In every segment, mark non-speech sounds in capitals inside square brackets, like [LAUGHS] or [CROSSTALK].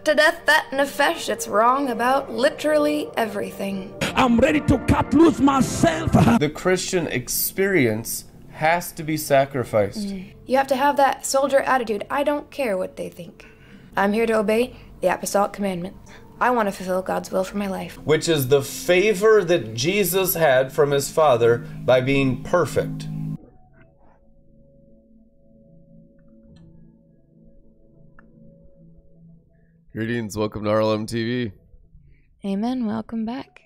put to death that nefesh that's wrong about literally everything. I'm ready to cut loose myself. The Christian experience has to be sacrificed. Mm. You have to have that soldier attitude. I don't care what they think. I'm here to obey the apostolic commandment. I want to fulfill God's will for my life. which is the favor that Jesus had from his Father by being perfect. Greetings, welcome to RLM TV. Amen. Welcome back.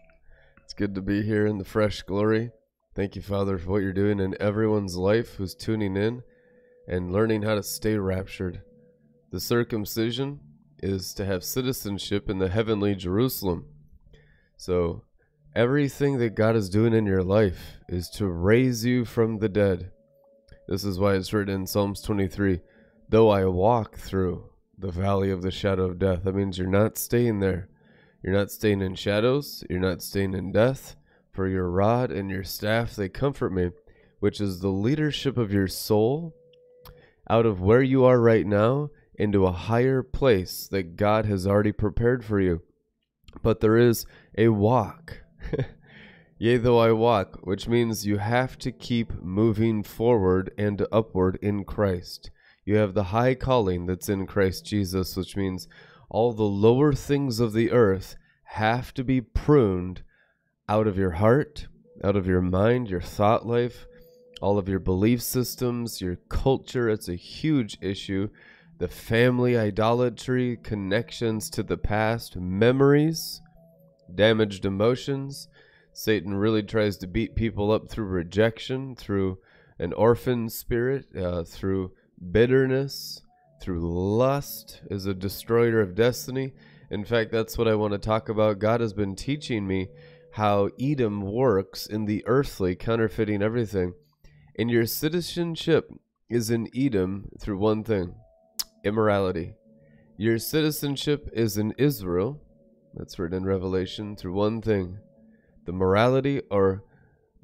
It's good to be here in the fresh glory. Thank you, Father, for what you're doing in everyone's life who's tuning in and learning how to stay raptured. The circumcision is to have citizenship in the heavenly Jerusalem. So, everything that God is doing in your life is to raise you from the dead. This is why it's written in Psalms 23 Though I walk through the valley of the shadow of death, that means you're not staying there. You're not staying in shadows. You're not staying in death. For your rod and your staff, they comfort me, which is the leadership of your soul out of where you are right now into a higher place that God has already prepared for you. But there is a walk. [LAUGHS] Yea, though I walk, which means you have to keep moving forward and upward in Christ. You have the high calling that's in Christ Jesus, which means all the lower things of the earth have to be pruned out of your heart, out of your mind, your thought life, all of your belief systems, your culture. It's a huge issue. The family idolatry, connections to the past, memories, damaged emotions. Satan really tries to beat people up through rejection, through an orphan spirit, uh, through bitterness, through lust, is a destroyer of destiny. In fact, that's what I want to talk about. God has been teaching me how Edom works in the earthly, counterfeiting everything. And your citizenship is in Edom through one thing immorality. Your citizenship is in Israel, that's written in Revelation, through one thing the morality or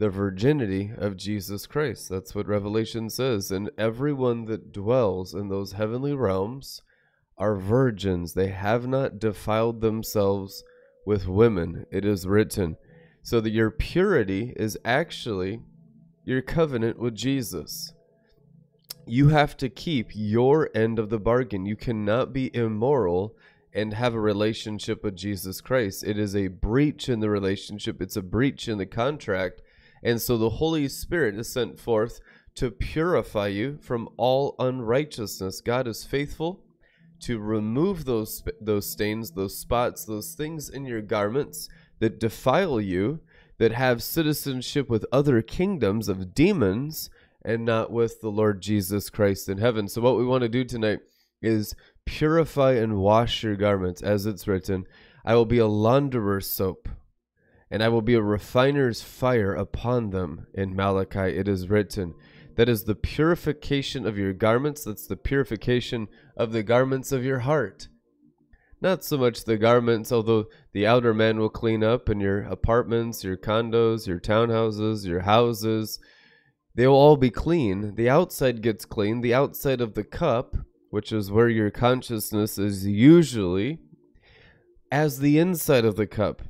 the virginity of Jesus Christ. That's what Revelation says. And everyone that dwells in those heavenly realms are virgins. They have not defiled themselves with women, it is written. So that your purity is actually your covenant with Jesus. You have to keep your end of the bargain. You cannot be immoral and have a relationship with Jesus Christ. It is a breach in the relationship, it's a breach in the contract. And so the Holy Spirit is sent forth to purify you from all unrighteousness. God is faithful to remove those those stains, those spots, those things in your garments that defile you, that have citizenship with other kingdoms of demons and not with the Lord Jesus Christ in heaven. So what we want to do tonight is purify and wash your garments as it's written, I will be a launderer's soap and I will be a refiner's fire upon them. In Malachi, it is written. That is the purification of your garments. That's the purification of the garments of your heart. Not so much the garments, although the outer man will clean up in your apartments, your condos, your townhouses, your houses. They will all be clean. The outside gets clean. The outside of the cup, which is where your consciousness is usually, as the inside of the cup.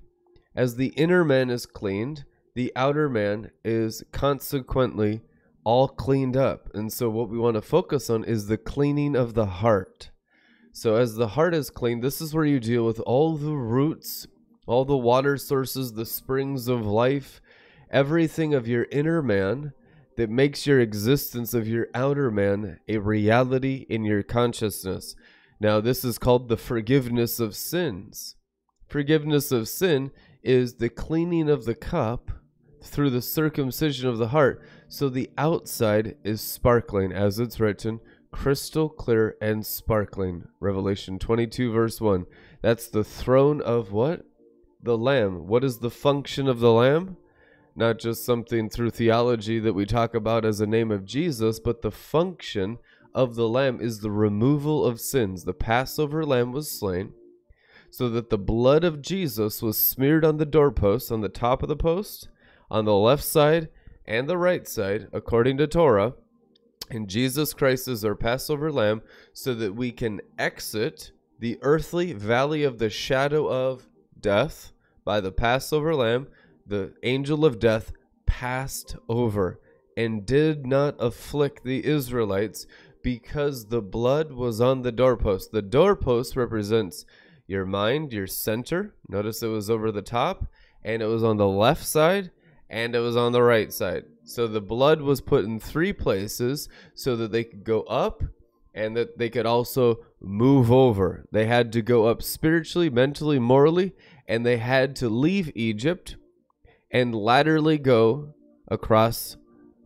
As the inner man is cleaned, the outer man is consequently all cleaned up. And so, what we want to focus on is the cleaning of the heart. So, as the heart is cleaned, this is where you deal with all the roots, all the water sources, the springs of life, everything of your inner man that makes your existence of your outer man a reality in your consciousness. Now, this is called the forgiveness of sins. Forgiveness of sin is the cleaning of the cup through the circumcision of the heart, so the outside is sparkling, as it's written, crystal clear and sparkling. Revelation 22, verse 1. That's the throne of what? The Lamb. What is the function of the Lamb? Not just something through theology that we talk about as a name of Jesus, but the function of the Lamb is the removal of sins. The Passover Lamb was slain so that the blood of Jesus was smeared on the doorpost, on the top of the post, on the left side and the right side, according to Torah. And Jesus Christ is our Passover lamb, so that we can exit the earthly valley of the shadow of death by the Passover lamb, the angel of death passed over and did not afflict the Israelites because the blood was on the doorpost. The doorpost represents your mind, your center. Notice it was over the top, and it was on the left side, and it was on the right side. So the blood was put in three places so that they could go up and that they could also move over. They had to go up spiritually, mentally, morally, and they had to leave Egypt and laterally go across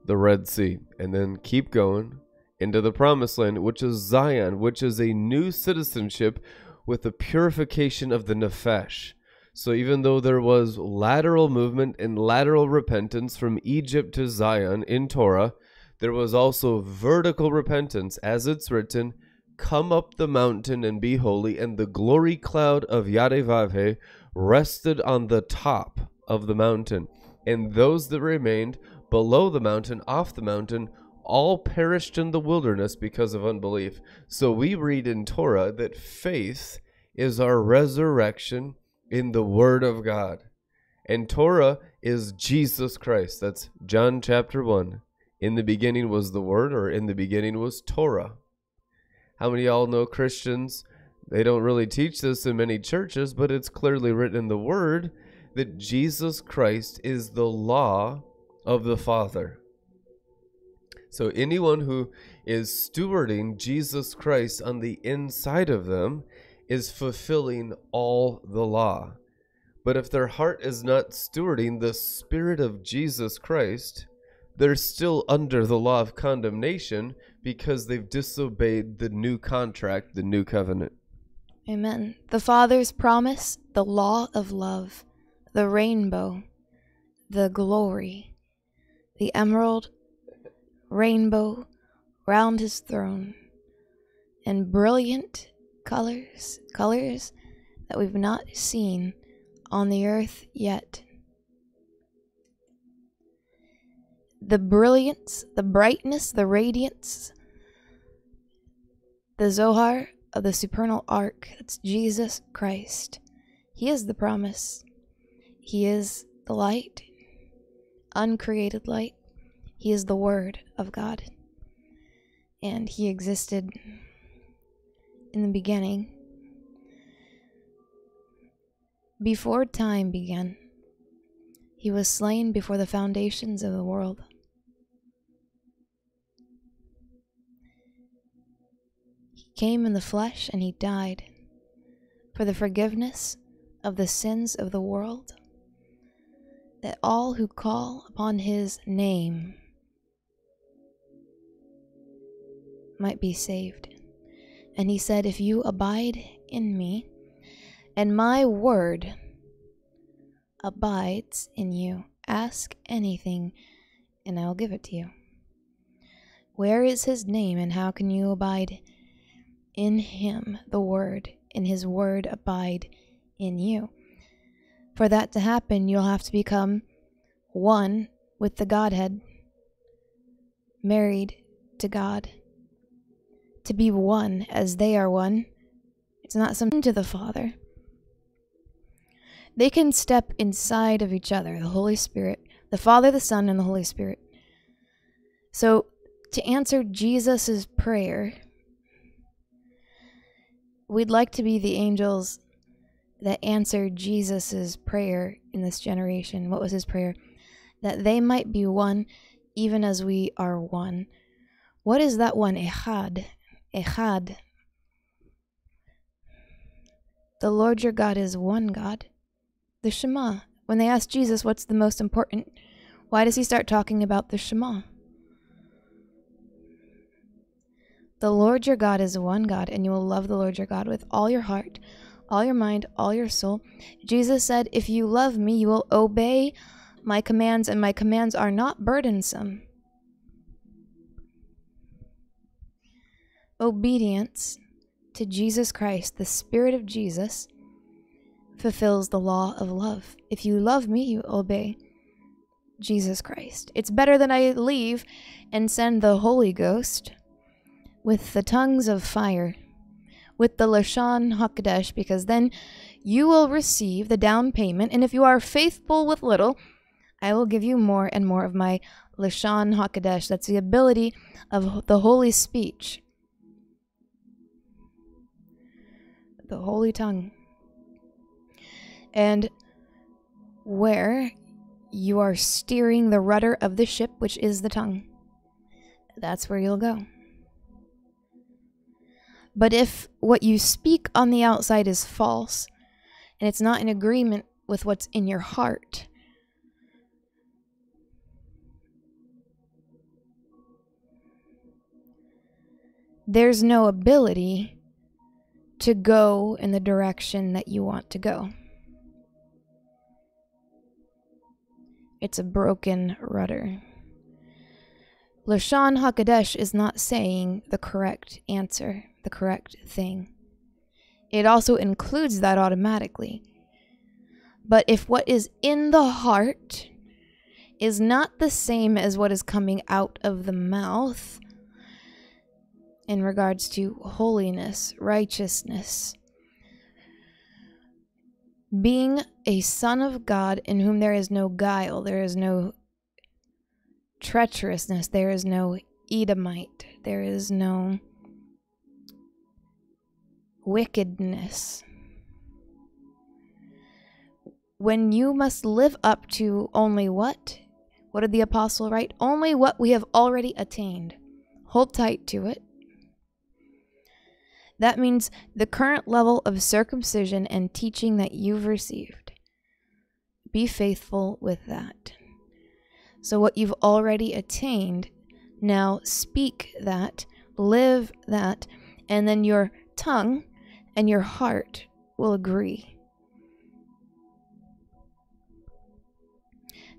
the Red Sea and then keep going into the promised land, which is Zion, which is a new citizenship with the purification of the Nephesh. So even though there was lateral movement and lateral repentance from Egypt to Zion in Torah, there was also vertical repentance, as it's written, Come up the mountain and be holy, and the glory cloud of Yarevavhe rested on the top of the mountain. And those that remained below the mountain, off the mountain, all perished in the wilderness because of unbelief. So we read in Torah that faith is our resurrection in the Word of God. And Torah is Jesus Christ. That's John chapter 1. In the beginning was the Word, or in the beginning was Torah. How many y'all know Christians? They don't really teach this in many churches, but it's clearly written in the Word that Jesus Christ is the law of the Father. So anyone who is stewarding Jesus Christ on the inside of them is fulfilling all the law. But if their heart is not stewarding the Spirit of Jesus Christ, they're still under the law of condemnation because they've disobeyed the new contract, the new covenant. Amen. The Father's promise, the law of love, the rainbow, the glory, the emerald rainbow round his throne, and brilliant colors, colors that we've not seen on the earth yet. The brilliance, the brightness, the radiance, the Zohar of the supernal ark, that's Jesus Christ. He is the promise. He is the light, uncreated light. He is the Word of God. And He existed in the beginning. Before time began, He was slain before the foundations of the world. He came in the flesh and He died for the forgiveness of the sins of the world, that all who call upon His name might be saved. And he said, If you abide in me, and my word abides in you, ask anything, and I will give it to you. Where is his name, and how can you abide in him, the word, and his word abide in you? For that to happen, you'll have to become one with the Godhead, married to God to be one as they are one. It's not something to the Father. They can step inside of each other, the Holy Spirit, the Father, the Son, and the Holy Spirit. So, to answer Jesus' prayer, we'd like to be the angels that answered Jesus' prayer in this generation. What was his prayer? That they might be one, even as we are one. What is that one? Echad. Echad. The Lord your God is one God. The Shema. When they ask Jesus what's the most important, why does he start talking about the Shema? The Lord your God is one God, and you will love the Lord your God with all your heart, all your mind, all your soul. Jesus said, If you love me, you will obey my commands, and my commands are not burdensome. Obedience to Jesus Christ, the Spirit of Jesus, fulfills the law of love. If you love me, you obey Jesus Christ. It's better that I leave and send the Holy Ghost with the tongues of fire, with the Lashon HaKodesh, because then you will receive the down payment. And if you are faithful with little, I will give you more and more of my Lashon HaKodesh. That's the ability of the holy speech, the holy tongue. And where you are steering the rudder of the ship, which is the tongue, that's where you'll go. But if what you speak on the outside is false, and it's not in agreement with what's in your heart, there's no ability to go in the direction that you want to go. It's a broken rudder. Lashon HaKadosh is not saying the correct answer, the correct thing. It also includes that automatically. But if what is in the heart is not the same as what is coming out of the mouth in regards to holiness, righteousness, being a son of God in whom there is no guile, there is no treacherousness, there is no Edomite, there is no wickedness. When you must live up to only what? What did the apostle write? Only what we have already attained. Hold tight to it. That means the current level of circumcision and teaching that you've received. Be faithful with that. So, what you've already attained, now speak that, live that, and then your tongue and your heart will agree.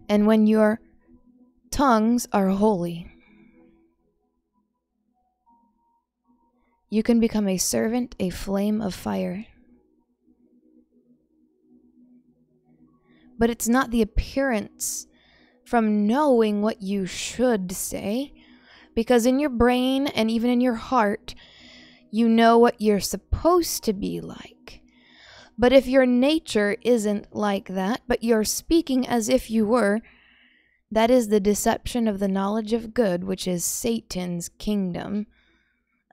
And when your tongues are holy, you can become a servant, a flame of fire. But it's not the appearance from knowing what you should say, because in your brain and even in your heart, you know what you're supposed to be like. But if your nature isn't like that, but you're speaking as if you were, that is the deception of the knowledge of good, which is Satan's kingdom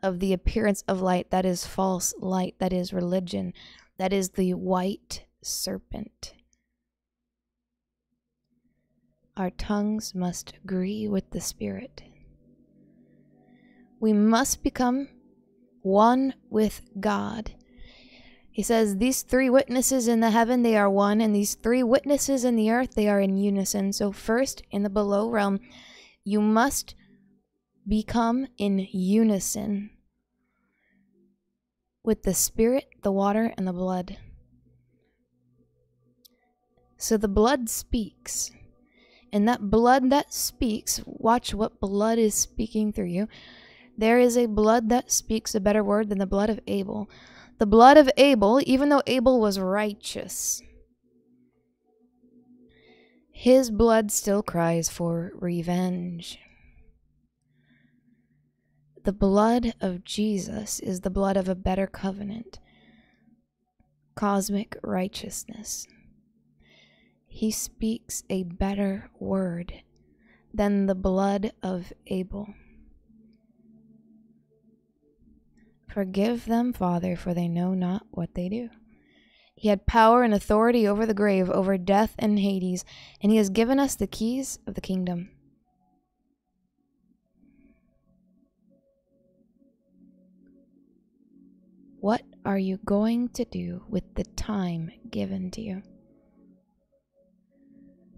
of the appearance of light. That is false light. That is religion. That is the white serpent. Our tongues must agree with the Spirit. We must become one with God. He says, These three witnesses in the heaven, they are one, and these three witnesses in the earth, they are in unison. So, first, in the below realm, you must become in unison with the spirit, the water, and the blood. So the blood speaks. And that blood that speaks, watch what blood is speaking through you. There is a blood that speaks a better word than the blood of Abel. The blood of Abel, even though Abel was righteous, his blood still cries for revenge. The blood of Jesus is the blood of a better covenant, cosmic righteousness. He speaks a better word than the blood of Abel. Forgive them, Father, for they know not what they do. He had power and authority over the grave, over death and Hades, and he has given us the keys of the kingdom. Are you going to do with the time given to you?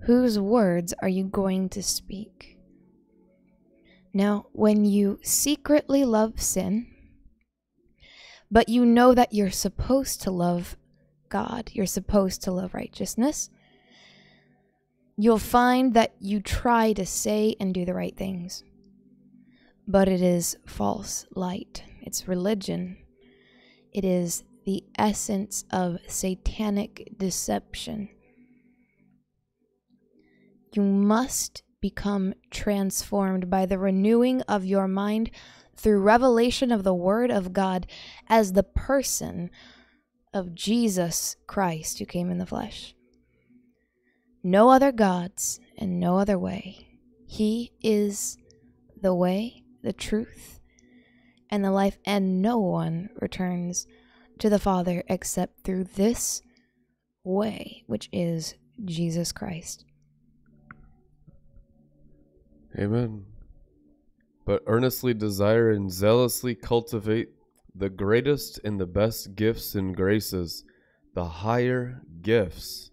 Whose words are you going to speak? Now, when you secretly love sin, but you know that you're supposed to love God, you're supposed to love righteousness, you'll find that you try to say and do the right things. But it is false light, it's religion, it is the essence of satanic deception. You must become transformed by the renewing of your mind through revelation of the Word of God as the person of Jesus Christ who came in the flesh. No other gods and no other way. He is the way, the truth, and the life, and no one returns to the Father except through this way, which is Jesus Christ. Amen. But earnestly desire and zealously cultivate the greatest and the best gifts and graces, the higher gifts,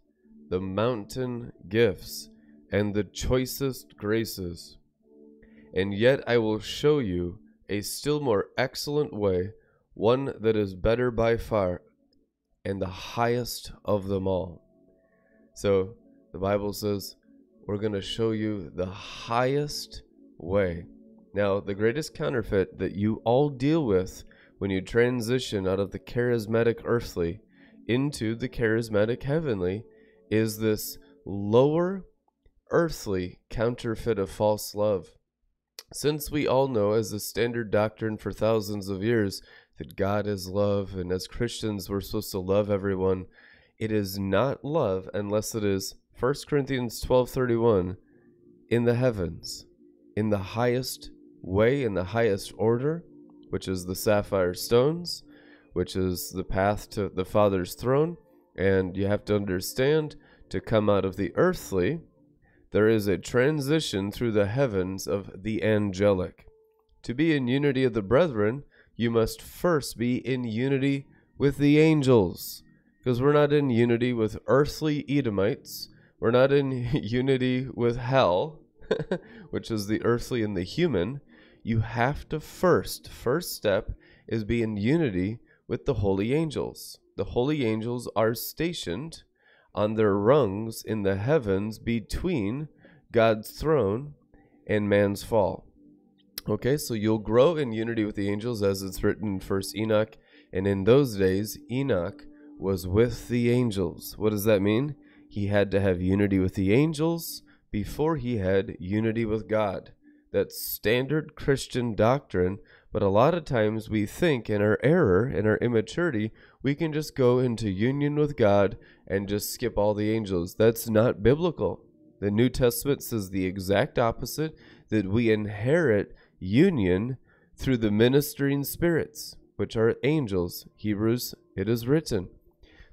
the mountain gifts, and the choicest graces. And yet I will show you a still more excellent way, one that is better by far, and the highest of them all. So the Bible says, we're going to show you the highest way. Now, the greatest counterfeit that you all deal with when you transition out of the charismatic earthly into the charismatic heavenly is this lower earthly counterfeit of false love. Since we all know, as a standard doctrine for thousands of years, that God is love, and as Christians we're supposed to love everyone, it is not love unless it is 1 Corinthians 12:31 in the heavens, in the highest way, in the highest order, which is the sapphire stones, which is the path to the Father's throne. And you have to understand to come out of the earthly, there is a transition through the heavens of the angelic. To be in unity of the brethren, you must first be in unity with the angels. Because we're not in unity with earthly Edomites. We're not in [LAUGHS] unity with hell, [LAUGHS] which is the earthly and the human you have to first, first step is be in unity with the holy angels. The holy angels are stationed on their rungs in the heavens between God's throne and man's fall. Okay, so you'll grow in unity with the angels as it's written in First Enoch. And in those days, Enoch was with the angels. What does that mean? He had to have unity with the angels before he had unity with God. That's standard Christian doctrine, but a lot of times we think in our error, in our immaturity, we can just go into union with God and just skip all the angels. That's not biblical. The New Testament says the exact opposite that we inherit union through the ministering spirits, which are angels. Hebrews, it is written.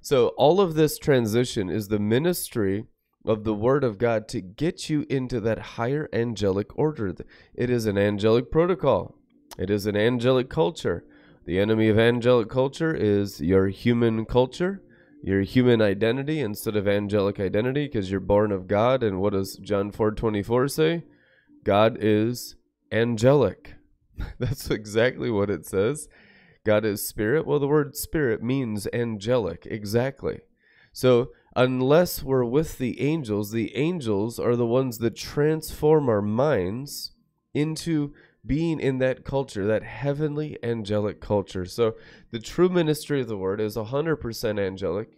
So, all of this transition is the ministry of the Word of God to get you into that higher angelic order. It is an angelic protocol, it is an angelic culture. The enemy of angelic culture is your human culture, your human identity instead of angelic identity because you're born of God. And what does John 4 24 say? God is angelic. [LAUGHS] That's exactly what it says. God is spirit. Well, the word spirit means angelic. Exactly. So unless we're with the angels, the angels are the ones that transform our minds into being in that culture, that heavenly angelic culture. So the true ministry of the word is 100% angelic,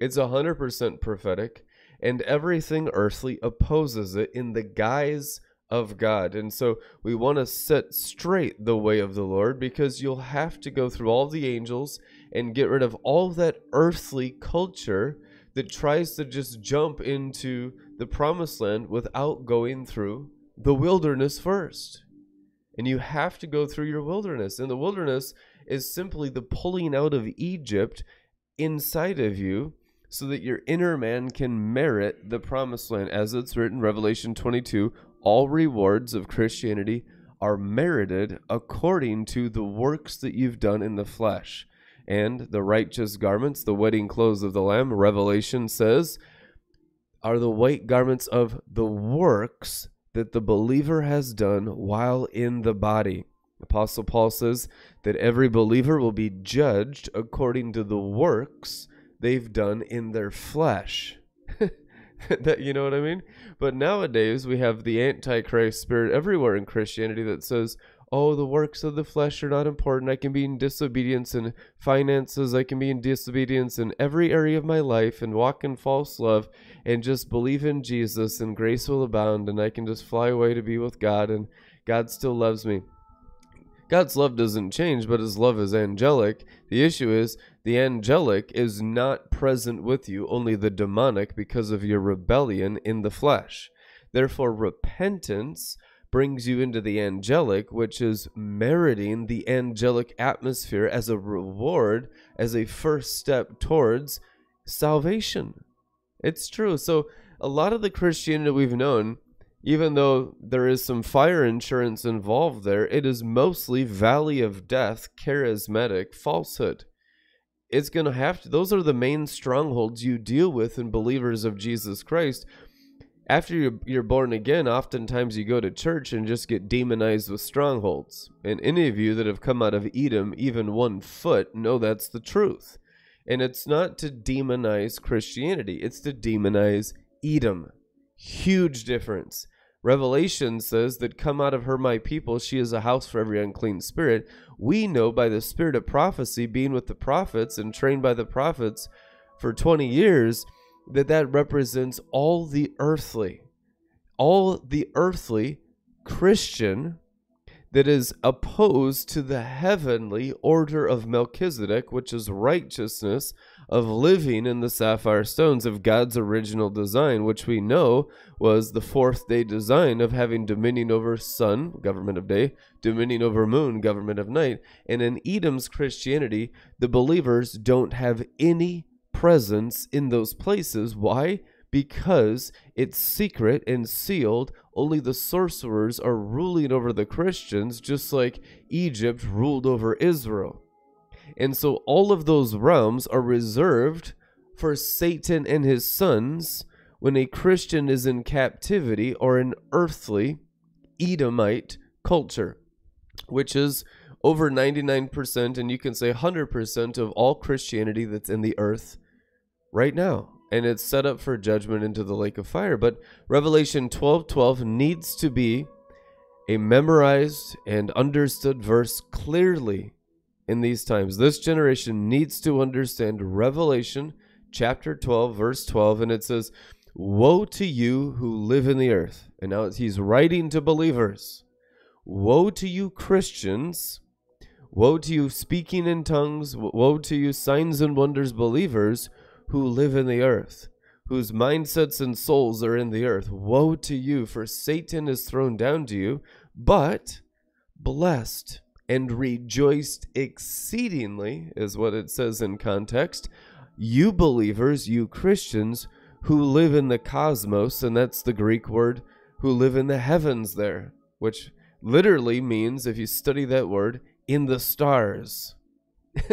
it's 100% prophetic, and everything earthly opposes it in the guise of God. And so we want to set straight the way of the Lord because you'll have to go through all the angels and get rid of all that earthly culture that tries to just jump into the promised land without going through the wilderness first. And you have to go through your wilderness. And the wilderness is simply the pulling out of Egypt inside of you so that your inner man can merit the promised land. As it's written, Revelation 22 all rewards of Christianity are merited according to the works that you've done in the flesh and the righteous garments, the wedding clothes of the Lamb, Revelation says, are the white garments of the works that the believer has done while in the body. Apostle Paul says that every believer will be judged according to the works they've done in their flesh. [LAUGHS] that you know what I mean? But nowadays we have the antichrist spirit everywhere in Christianity that says, oh, the works of the flesh are not important. I can be in disobedience in finances. I can be in disobedience in every area of my life and walk in false love and just believe in Jesus and grace will abound and I can just fly away to be with God and God still loves me. God's love doesn't change, but his love is angelic. The issue is the angelic is not present with you, only the demonic because of your rebellion in the flesh. Therefore, repentance brings you into the angelic, which is meriting the angelic atmosphere as a reward, as a first step towards salvation. It's true. So, a lot of the Christianity we've known even though there is some fire insurance involved there, it is mostly valley of death, charismatic falsehood. It's going to have to, those are the main strongholds you deal with in believers of Jesus Christ. After you're, born again, oftentimes you go to church and just get demonized with strongholds. And any of you that have come out of Edom, even one foot, know that's the truth. And it's not to demonize Christianity, it's to demonize Edom. Huge difference. Revelation says that come out of her, my people, she is a house for every unclean spirit. We know by the spirit of prophecy, being with the prophets and trained by the prophets for 20 years, that that represents all the earthly, all the earthly Christian that is opposed to the heavenly order of Melchizedek, which is righteousness of living in the sapphire stones of God's original design, which we know was the fourth day design of having dominion over sun, government of day, dominion over moon, government of night. And in Edom's Christianity, the believers don't have any presence in those places. Why? because it's secret and sealed. Only the sorcerers are ruling over the Christians, just like Egypt ruled over Israel. And so all of those realms are reserved for Satan and his sons when a Christian is in captivity or an earthly Edomite culture, which is over 99%, and you can say 100% of all Christianity that's in the earth right now and it's set up for judgment into the lake of fire. But Revelation 12 12 needs to be a memorized and understood verse clearly in these times. This generation needs to understand Revelation chapter 12, verse 12, and it says, Woe to you who live in the earth. And now he's writing to believers. Woe to you, Christians. Woe to you, speaking in tongues. Woe to you, signs and wonders believers who live in the earth, whose mindsets and souls are in the earth. Woe to you, for Satan is thrown down to you, but blessed and rejoiced exceedingly, is what it says in context. You believers, you Christians who live in the cosmos, and that's the Greek word, who live in the heavens there, which literally means, if you study that word, in the stars. [LAUGHS]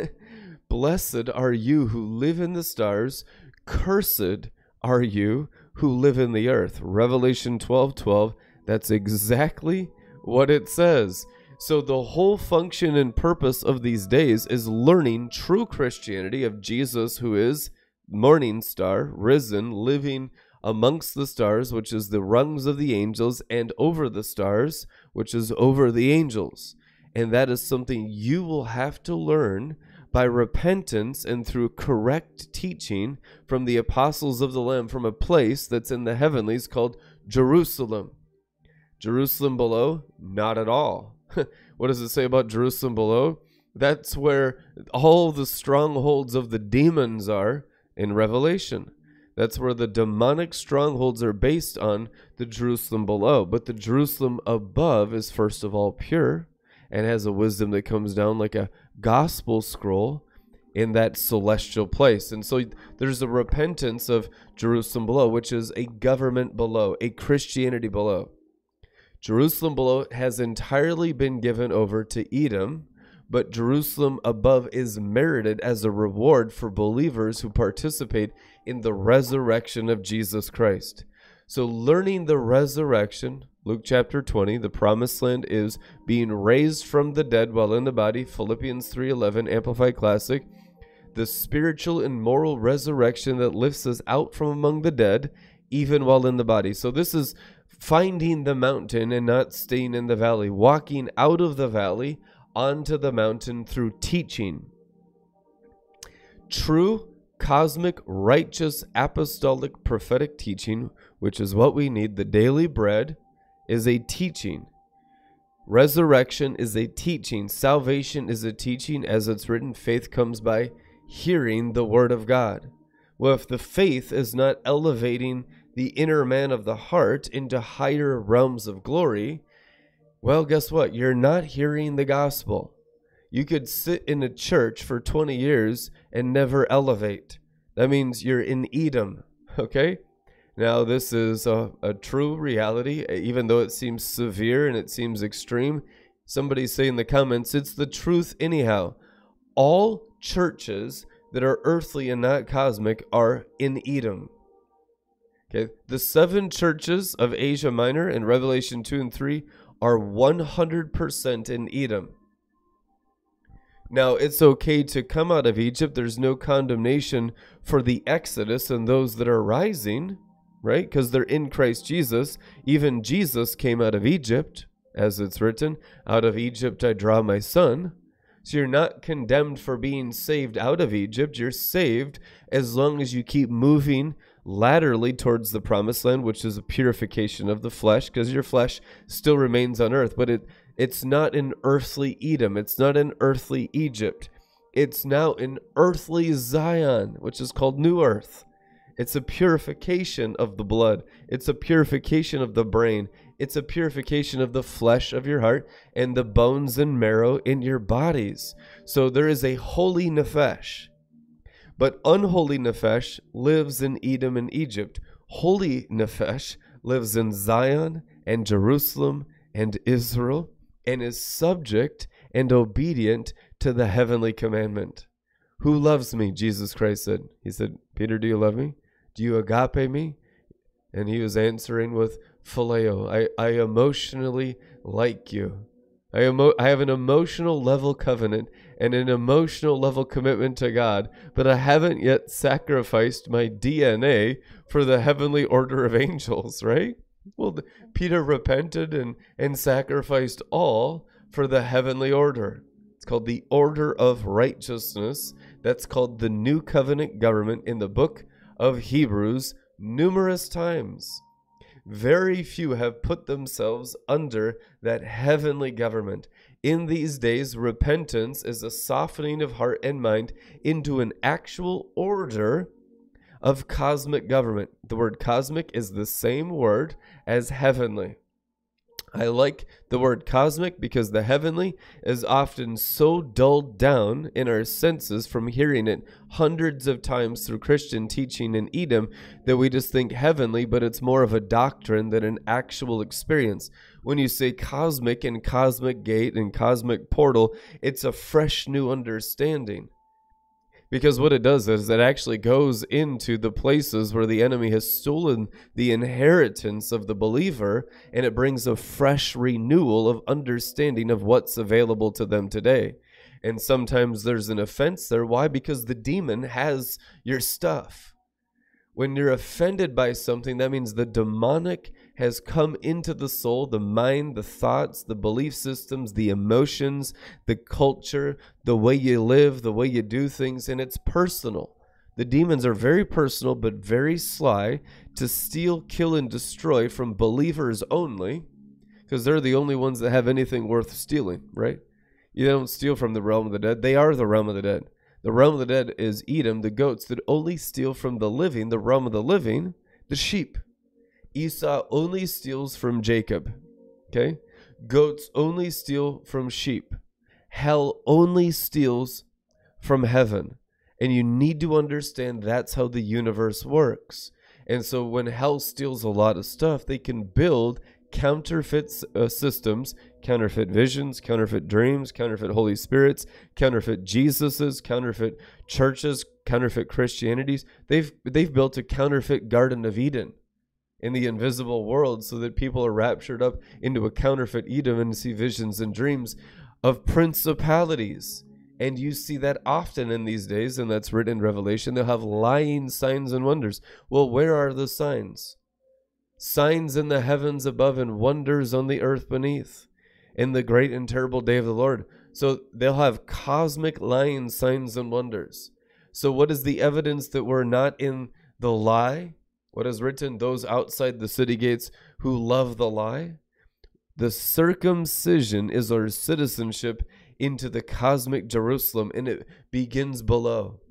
Blessed are you who live in the stars, cursed are you who live in the earth. Revelation 12 12. That's exactly what it says. So, the whole function and purpose of these days is learning true Christianity of Jesus, who is morning star, risen, living amongst the stars, which is the rungs of the angels, and over the stars, which is over the angels. And that is something you will have to learn by repentance and through correct teaching from the apostles of the Lamb from a place that's in the heavenlies called Jerusalem. Jerusalem below? Not at all. [LAUGHS] what does it say about Jerusalem below? That's where all the strongholds of the demons are in Revelation. That's where the demonic strongholds are based on the Jerusalem below. But the Jerusalem above is first of all pure and has a wisdom that comes down like a gospel scroll in that celestial place. And so there's a repentance of Jerusalem below, which is a government below, a Christianity below. Jerusalem below has entirely been given over to Edom, but Jerusalem above is merited as a reward for believers who participate in the resurrection of Jesus Christ. So, learning the resurrection, Luke chapter 20, the promised land is being raised from the dead while in the body, Philippians 3:11 Amplified Classic. The spiritual and moral resurrection that lifts us out from among the dead even while in the body. So this is finding the mountain and not staying in the valley, walking out of the valley onto the mountain through teaching. True cosmic righteous apostolic prophetic teaching, which is what we need, the daily bread is a teaching. Resurrection is a teaching. Salvation is a teaching. As it's written, faith comes by hearing the word of God. Well, if the faith is not elevating the inner man of the heart into higher realms of glory, well, guess what? You're not hearing the gospel. You could sit in a church for 20 years and never elevate. That means you're in Edom, [LAUGHS] okay? Now, this is a, a true reality, even though it seems severe and it seems extreme. Somebody say in the comments, it's the truth anyhow. All churches that are earthly and not cosmic are in Edom. Okay, the seven churches of Asia Minor in Revelation 2 and 3 are 100% in Edom. Now, it's okay to come out of Egypt. There's no condemnation for the Exodus and those that are rising, right? Because they're in Christ Jesus. Even Jesus came out of Egypt, as it's written, Out of Egypt I draw my son. So you're not condemned for being saved out of Egypt. You're saved as long as you keep moving laterally towards the promised land, which is a purification of the flesh, because your flesh still remains on earth. But it it's not an earthly Edom. It's not an earthly Egypt. It's now an earthly Zion, which is called New Earth. It's a purification of the blood. It's a purification of the brain. It's a purification of the flesh of your heart and the bones and marrow in your bodies. So there is a holy nephesh. But unholy nephesh lives in Edom and Egypt. Holy nephesh lives in Zion and Jerusalem and Israel and is subject and obedient to the heavenly commandment. Who loves me? Jesus Christ said. He said, Peter, do you love me? Do you agape me? And he was answering with phileo. I, I emotionally like you. I, emo- I have an emotional level covenant and an emotional level commitment to God, but I haven't yet sacrificed my DNA for the heavenly order of angels, [LAUGHS] right? Well, Peter repented and, and sacrificed all for the heavenly order. It's called the order of righteousness. That's called the new covenant government in the book of Hebrews numerous times. Very few have put themselves under that heavenly government. In these days, repentance is a softening of heart and mind into an actual order of cosmic government. The word cosmic is the same word as heavenly. I like the word cosmic because the heavenly is often so dulled down in our senses from hearing it hundreds of times through Christian teaching in Edom that we just think heavenly, but it's more of a doctrine than an actual experience. When you say cosmic and cosmic gate and cosmic portal, it's a fresh new understanding because what it does is it actually goes into the places where the enemy has stolen the inheritance of the believer and it brings a fresh renewal of understanding of what's available to them today. And sometimes there's an offense there. Why? Because the demon has your stuff. When you're offended by something that means the demonic has come into the soul, the mind, the thoughts, the belief systems, the emotions, the culture, the way you live, the way you do things, and it's personal. The demons are very personal, but very sly to steal, kill, and destroy from believers only, because they're the only ones that have anything worth stealing, right? You don't steal from the realm of the dead, they are the realm of the dead. The realm of the dead is Edom, the goats that only steal from the living, the realm of the living, the sheep. Esau only steals from Jacob. Okay? Goats only steal from sheep. Hell only steals from heaven. And you need to understand that's how the universe works. And so when hell steals a lot of stuff, they can build counterfeit uh, systems, counterfeit visions, counterfeit dreams, counterfeit Holy Spirits, counterfeit Jesuses, counterfeit churches, counterfeit Christianities. They've they've built a counterfeit Garden of Eden in the invisible world so that people are raptured up into a counterfeit Edom and see visions and dreams of principalities. And you see that often in these days, and that's written in Revelation. They'll have lying signs and wonders. Well, where are the signs? Signs in the heavens above and wonders on the earth beneath in the great and terrible day of the Lord. So they'll have cosmic lying signs and wonders. So, what is the evidence that we're not in the lie? What is written, those outside the city gates who love the lie? The circumcision is our citizenship into the cosmic Jerusalem, and it begins below.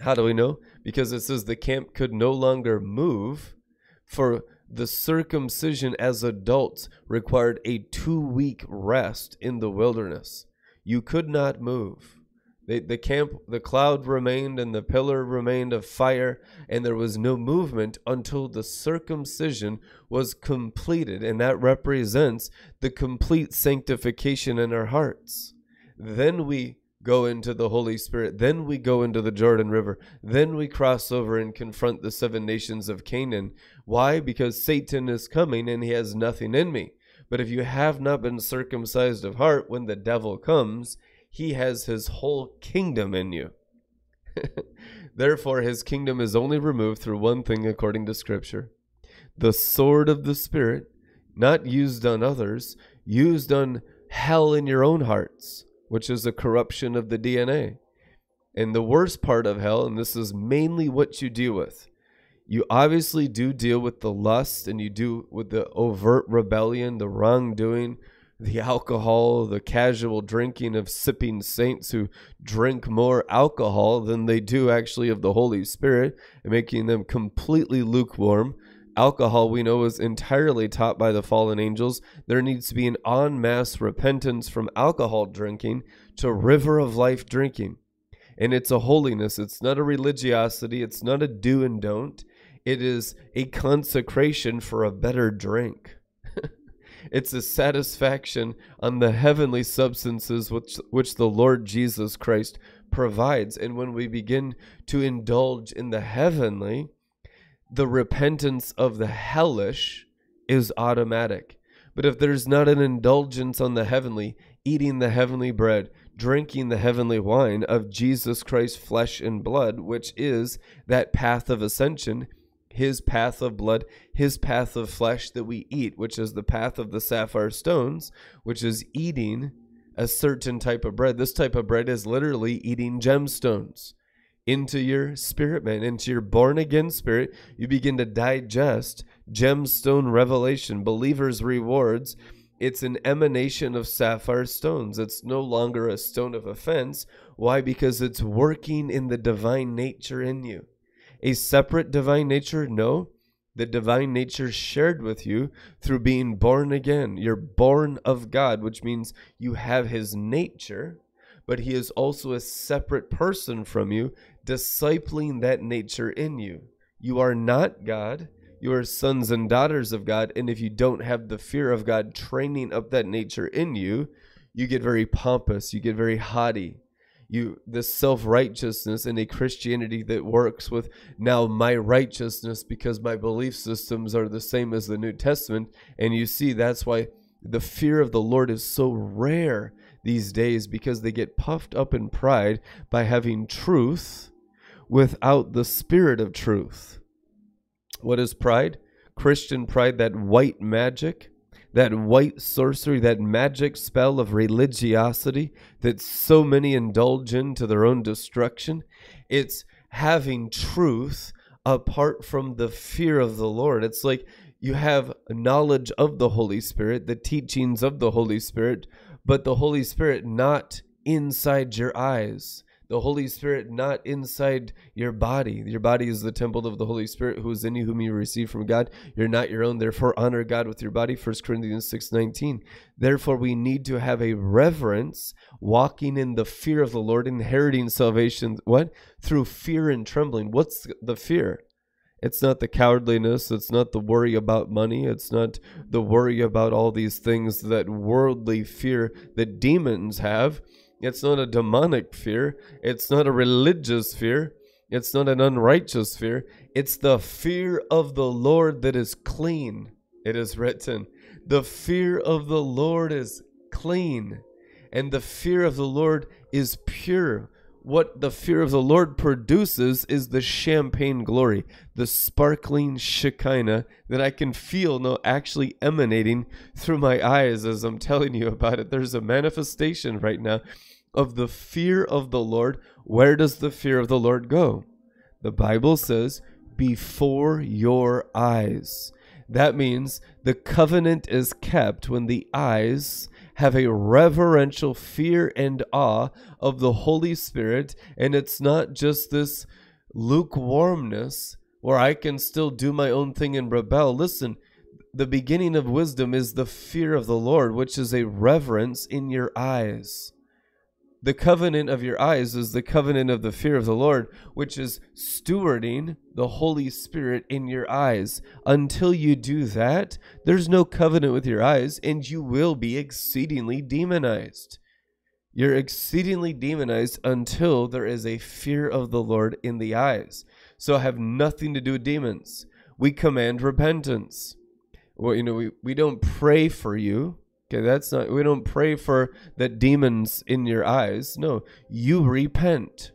How do we know? Because it says the camp could no longer move, for the circumcision as adults required a two week rest in the wilderness. You could not move. The, the camp, the cloud remained and the pillar remained of fire, and there was no movement until the circumcision was completed, and that represents the complete sanctification in our hearts. Then we go into the Holy Spirit, then we go into the Jordan River, then we cross over and confront the seven nations of Canaan. Why? Because Satan is coming and he has nothing in me. But if you have not been circumcised of heart, when the devil comes, he has his whole kingdom in you. [LAUGHS] Therefore, his kingdom is only removed through one thing according to Scripture the sword of the Spirit, not used on others, used on hell in your own hearts, which is a corruption of the DNA. And the worst part of hell, and this is mainly what you deal with, you obviously do deal with the lust and you do with the overt rebellion, the wrongdoing, the alcohol, the casual drinking of sipping saints who drink more alcohol than they do actually of the Holy Spirit, and making them completely lukewarm. Alcohol, we know, is entirely taught by the fallen angels. There needs to be an en masse repentance from alcohol drinking to river of life drinking. And it's a holiness, it's not a religiosity, it's not a do and don't. It is a consecration for a better drink. It's a satisfaction on the heavenly substances which, which the Lord Jesus Christ provides. And when we begin to indulge in the heavenly, the repentance of the hellish is automatic. But if there's not an indulgence on the heavenly, eating the heavenly bread, drinking the heavenly wine of Jesus Christ's flesh and blood, which is that path of ascension, his path of blood, his path of flesh that we eat, which is the path of the sapphire stones, which is eating a certain type of bread. This type of bread is literally eating gemstones into your spirit, man, into your born again spirit. You begin to digest gemstone revelation, believers' rewards. It's an emanation of sapphire stones. It's no longer a stone of offense. Why? Because it's working in the divine nature in you a separate divine nature? No. The divine nature shared with you through being born again. You're born of God, which means you have his nature, but he is also a separate person from you, discipling that nature in you. You are not God. You are sons and daughters of God. And if you don't have the fear of God training up that nature in you, you get very pompous, you get very haughty, you this self-righteousness and a Christianity that works with now my righteousness because my belief systems are the same as the New Testament and you see that's why the fear of the Lord is so rare these days because they get puffed up in pride by having truth without the spirit of truth. What is pride? Christian pride, that white magic that white sorcery, that magic spell of religiosity that so many indulge in to their own destruction. It's having truth apart from the fear of the Lord. It's like you have knowledge of the Holy Spirit, the teachings of the Holy Spirit, but the Holy Spirit not inside your eyes the Holy Spirit not inside your body. Your body is the temple of the Holy Spirit who is in you, whom you receive from God. You're not your own. Therefore, honor God with your body. 1 Corinthians 6 19. Therefore, we need to have a reverence, walking in the fear of the Lord, inheriting salvation. What? Through fear and trembling. What's the fear? It's not the cowardliness. It's not the worry about money. It's not the worry about all these things that worldly fear that demons have. It's not a demonic fear. It's not a religious fear. It's not an unrighteous fear. It's the fear of the Lord that is clean. It is written, The fear of the Lord is clean, and the fear of the Lord is pure. What the fear of the Lord produces is the champagne glory, the sparkling Shekinah that I can feel no actually emanating through my eyes as I'm telling you about it. There's a manifestation right now of the fear of the Lord, where does the fear of the Lord go? The Bible says, before your eyes. That means the covenant is kept when the eyes have a reverential fear and awe of the Holy Spirit, and it's not just this lukewarmness where I can still do my own thing and rebel. Listen, the beginning of wisdom is the fear of the Lord, which is a reverence in your eyes. The covenant of your eyes is the covenant of the fear of the Lord, which is stewarding the Holy Spirit in your eyes. Until you do that, there's no covenant with your eyes, and you will be exceedingly demonized. You're exceedingly demonized until there is a fear of the Lord in the eyes. So have nothing to do with demons. We command repentance. Well, you know, we, we don't pray for you Okay, that's not, we don't pray for that demons in your eyes. No, you repent.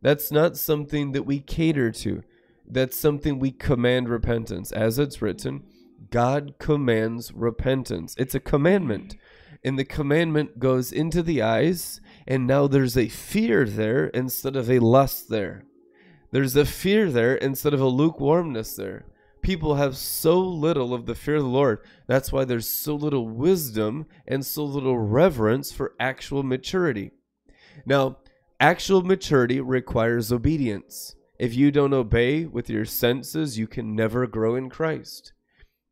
That's not something that we cater to. That's something we command repentance. As it's written, God commands repentance. It's a commandment. And the commandment goes into the eyes, and now there's a fear there instead of a lust there. There's a fear there instead of a lukewarmness there people have so little of the fear of the Lord. That's why there's so little wisdom and so little reverence for actual maturity. Now, actual maturity requires obedience. If you don't obey with your senses, you can never grow in Christ.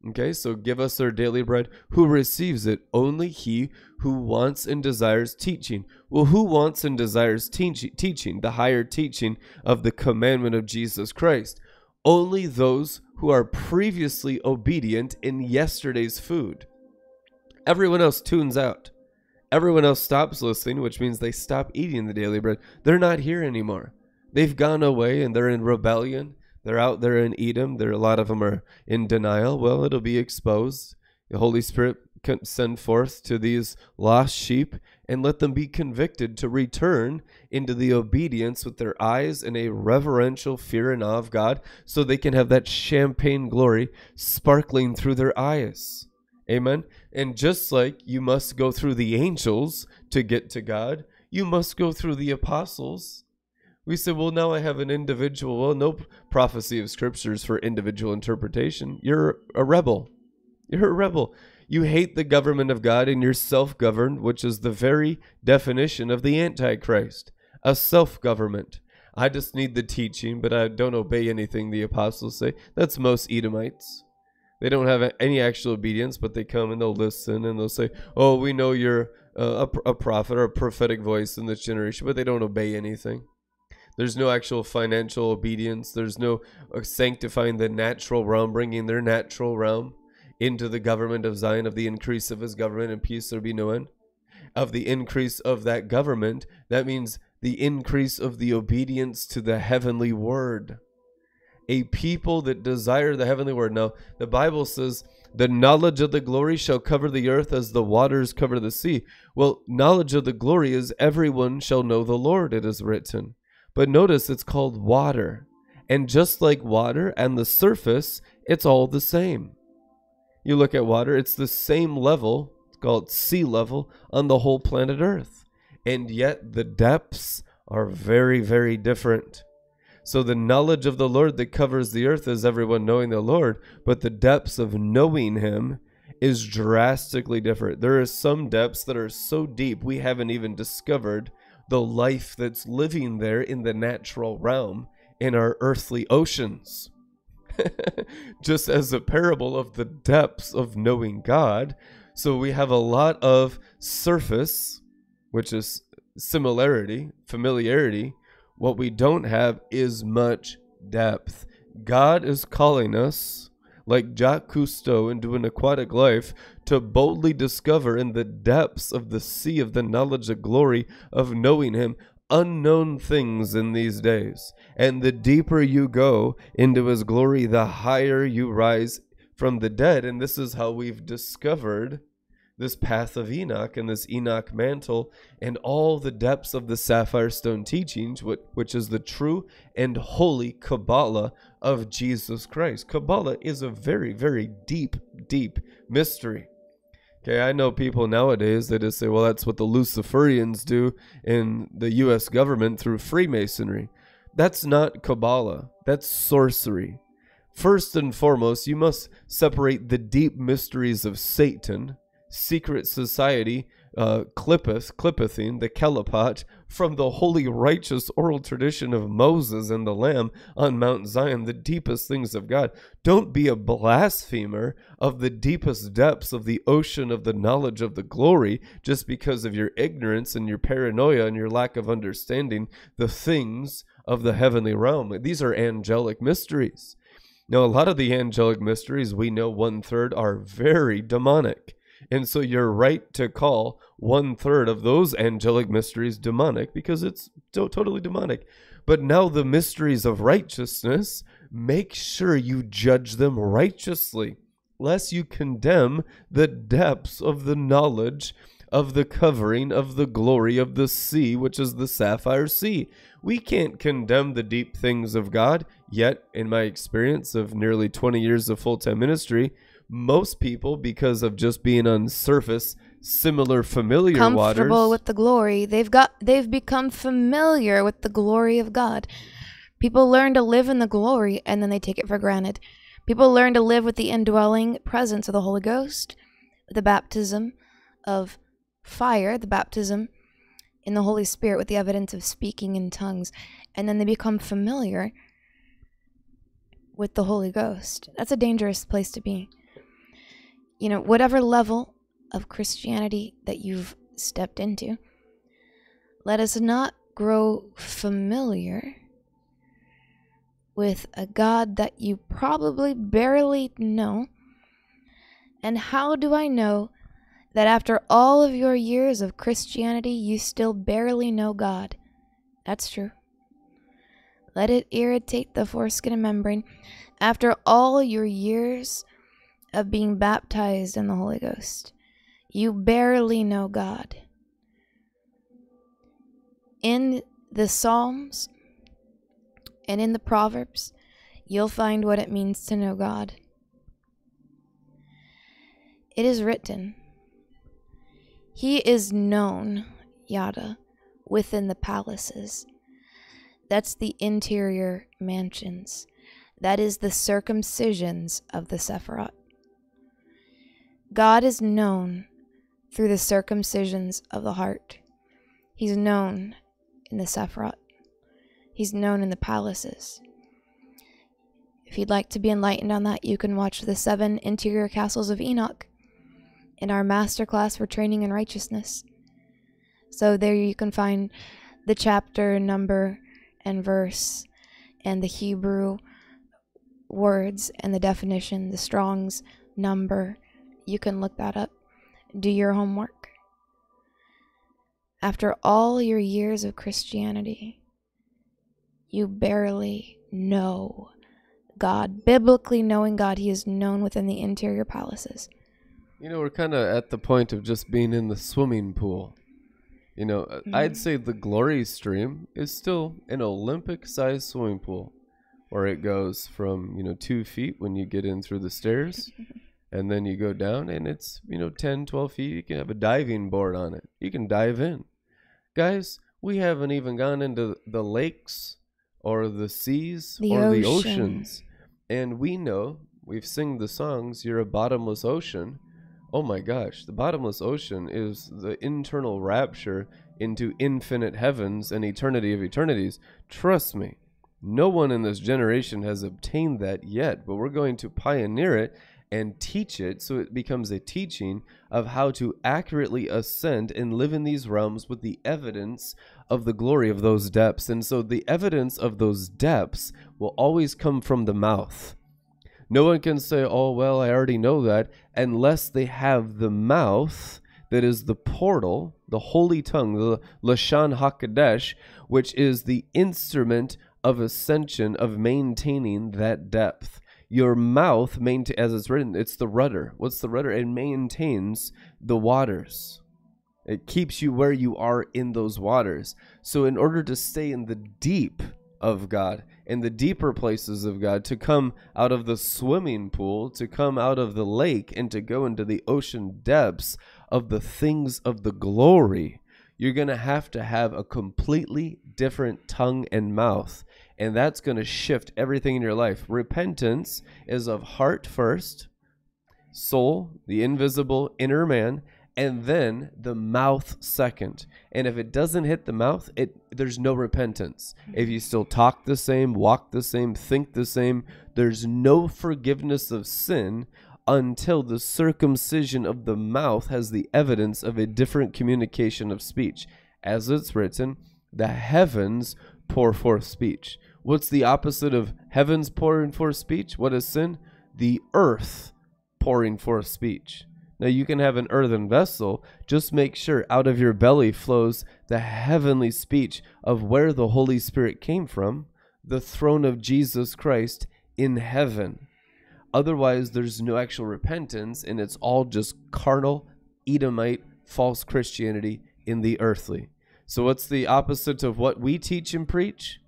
Okay, so give us our daily bread. Who receives it? Only he who wants and desires teaching. Well, who wants and desires teach- teaching, the higher teaching of the commandment of Jesus Christ? Only those who are previously obedient in yesterday's food. Everyone else tunes out. Everyone else stops listening, which means they stop eating the daily bread. They're not here anymore. They've gone away and they're in rebellion. They're out there in Edom. There, a lot of them are in denial. Well, it'll be exposed. The Holy Spirit can send forth to these lost sheep and let them be convicted to return into the obedience with their eyes in a reverential fear and awe of God so they can have that champagne glory sparkling through their eyes. Amen. And just like you must go through the angels to get to God, you must go through the apostles. We say, well, now I have an individual. Well, no prophecy of scriptures for individual interpretation. You're a rebel. You're a rebel. You hate the government of God and you're self governed, which is the very definition of the Antichrist a self government. I just need the teaching, but I don't obey anything the apostles say. That's most Edomites. They don't have any actual obedience, but they come and they'll listen and they'll say, Oh, we know you're a, a prophet or a prophetic voice in this generation, but they don't obey anything. There's no actual financial obedience. There's no uh, sanctifying the natural realm, bringing their natural realm into the government of Zion, of the increase of his government, and peace there be no end. Of the increase of that government, that means the increase of the obedience to the heavenly word. A people that desire the heavenly word. Now, the Bible says, the knowledge of the glory shall cover the earth as the waters cover the sea. Well, knowledge of the glory is everyone shall know the Lord, it is written. But notice it's called water. And just like water and the surface, it's all the same. You look at water, it's the same level, it's called sea level, on the whole planet Earth. And yet the depths are very, very different. So the knowledge of the Lord that covers the earth is everyone knowing the Lord, but the depths of knowing Him is drastically different. There are some depths that are so deep we haven't even discovered the life that's living there in the natural realm in our earthly oceans. [LAUGHS] just as a parable of the depths of knowing God. So we have a lot of surface, which is similarity, familiarity. What we don't have is much depth. God is calling us, like Jacques Cousteau, into an aquatic life to boldly discover in the depths of the sea of the knowledge of glory of knowing Him unknown things in these days. And the deeper you go into his glory, the higher you rise from the dead. And this is how we've discovered this path of Enoch and this Enoch mantle and all the depths of the sapphire stone teachings, which is the true and holy Kabbalah of Jesus Christ. Kabbalah is a very, very deep, deep mystery. Okay, I know people nowadays they just say, well, that's what the Luciferians do in the U.S. government through Freemasonry. That's not Kabbalah, that's sorcery. First and foremost, you must separate the deep mysteries of Satan, secret society, uh, Clippus, the Kelipot, from the holy, righteous oral tradition of Moses and the Lamb on Mount Zion, the deepest things of God. Don't be a blasphemer of the deepest depths of the ocean of the knowledge of the glory just because of your ignorance and your paranoia and your lack of understanding the things of the heavenly realm. These are angelic mysteries. Now, a lot of the angelic mysteries we know one third are very demonic. And so you're right to call one third of those angelic mysteries demonic because it's to- totally demonic. But now the mysteries of righteousness, make sure you judge them righteously, lest you condemn the depths of the knowledge of the covering of the glory of the sea, which is the sapphire sea. We can't condemn the deep things of God, yet, in my experience of nearly 20 years of full time ministry, most people, because of just being on surface, similar, familiar Comfortable waters, with the glory. They've got they've become familiar with the glory of God. People learn to live in the glory and then they take it for granted. People learn to live with the indwelling presence of the Holy Ghost, the baptism of fire, the baptism in the Holy Spirit with the evidence of speaking in tongues, and then they become familiar with the Holy Ghost. That's a dangerous place to be. You know, whatever level of Christianity that you've stepped into, let us not grow familiar with a God that you probably barely know. And how do I know that after all of your years of Christianity, you still barely know God? That's true. Let it irritate the foreskin and membrane. After all your years of being baptized in the Holy Ghost, you barely know God. In the Psalms and in the Proverbs, you'll find what it means to know God. It is written, He is known, yada, within the palaces. That's the interior mansions. That is the circumcisions of the Sephiroth. God is known through the circumcisions of the heart. He's known in the Sephiroth. He's known in the palaces. If you'd like to be enlightened on that, you can watch the seven interior castles of Enoch in our masterclass for training in righteousness. So there you can find the chapter, number, and verse, and the Hebrew words and the definition, the Strong's number. You can look that up. Do your homework. After all your years of Christianity, you barely know God. Biblically knowing God, He is known within the interior palaces. You know, we're kind of at the point of just being in the swimming pool. You know, uh, I'd say the glory stream is still an Olympic sized swimming pool where it goes from, you know, two feet when you get in through the stairs [LAUGHS] and then you go down and it's, you know, 10, 12 feet. You can have a diving board on it. You can dive in. Guys, we haven't even gone into the lakes or the seas The or the oceans. And we know, we've sung the songs, you're a bottomless ocean. Oh my gosh, the bottomless ocean is the internal rapture into infinite heavens and eternity of eternities. Trust me, no one in this generation has obtained that yet, but we're going to pioneer it and teach it so it becomes a teaching of how to accurately ascend and live in these realms with the evidence of the glory of those depths. And so the evidence of those depths will always come from the mouth. No one can say, oh, well, I already know that, unless they have the mouth that is the portal, the holy tongue, the Lashon HaKodesh, which is the instrument of ascension, of maintaining that depth. Your mouth, maintain, as it's written, it's the rudder. What's the rudder? It maintains the waters. It keeps you where you are in those waters. So, in order to stay in the deep of God, in the deeper places of God, to come out of the swimming pool, to come out of the lake, and to go into the ocean depths of the things of the glory, you're going to have to have a completely different tongue and mouth. And that's going to shift everything in your life. Repentance is of heart first, soul, the invisible inner man, and then the mouth second. And if it doesn't hit the mouth, it there's no repentance. If you still talk the same, walk the same, think the same, there's no forgiveness of sin until the circumcision of the mouth has the evidence of a different communication of speech. As it's written, the heavens pour forth speech. What's the opposite of heavens pouring forth speech? What is sin? The earth pouring forth speech. Now you can have an earthen vessel, just make sure out of your belly flows the heavenly speech of where the Holy Spirit came from, the throne of Jesus Christ in heaven. Otherwise, there's no actual repentance, and it's all just carnal, Edomite, false Christianity in the earthly. So, what's the opposite of what we teach and preach?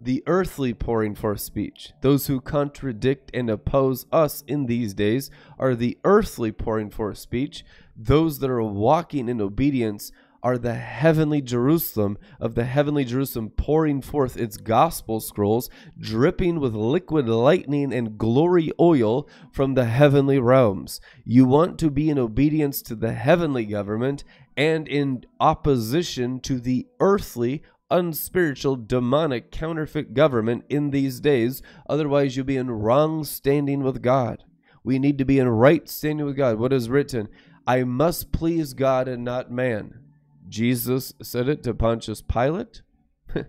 The earthly pouring forth speech. Those who contradict and oppose us in these days are the earthly pouring forth speech. Those that are walking in obedience are the heavenly Jerusalem of the heavenly Jerusalem pouring forth its gospel scrolls, dripping with liquid lightning and glory oil from the heavenly realms. You want to be in obedience to the heavenly government and in opposition to the earthly unspiritual, demonic, counterfeit government in these days. Otherwise, you'll be in wrong standing with God. We need to be in right standing with God. What is written? I must please God and not man. Jesus said it to Pontius Pilate. [LAUGHS] I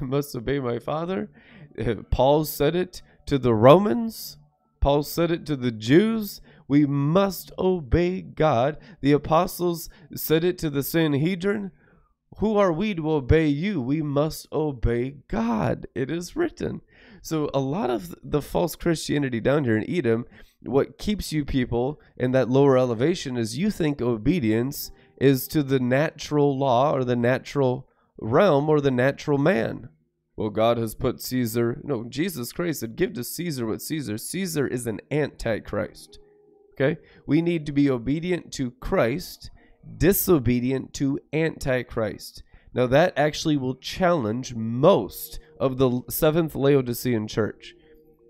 must obey my Father. Uh, Paul said it to the Romans. Paul said it to the Jews. We must obey God. The apostles said it to the Sanhedrin. Who are we to obey you? We must obey God. It is written. So, a lot of the false Christianity down here in Edom, what keeps you people in that lower elevation is you think obedience is to the natural law or the natural realm or the natural man. Well, God has put Caesar, no, Jesus Christ said, give to Caesar what Caesar. Caesar is an antichrist. Okay? We need to be obedient to Christ, disobedient to antichrist. Now, that actually will challenge most of the seventh Laodicean church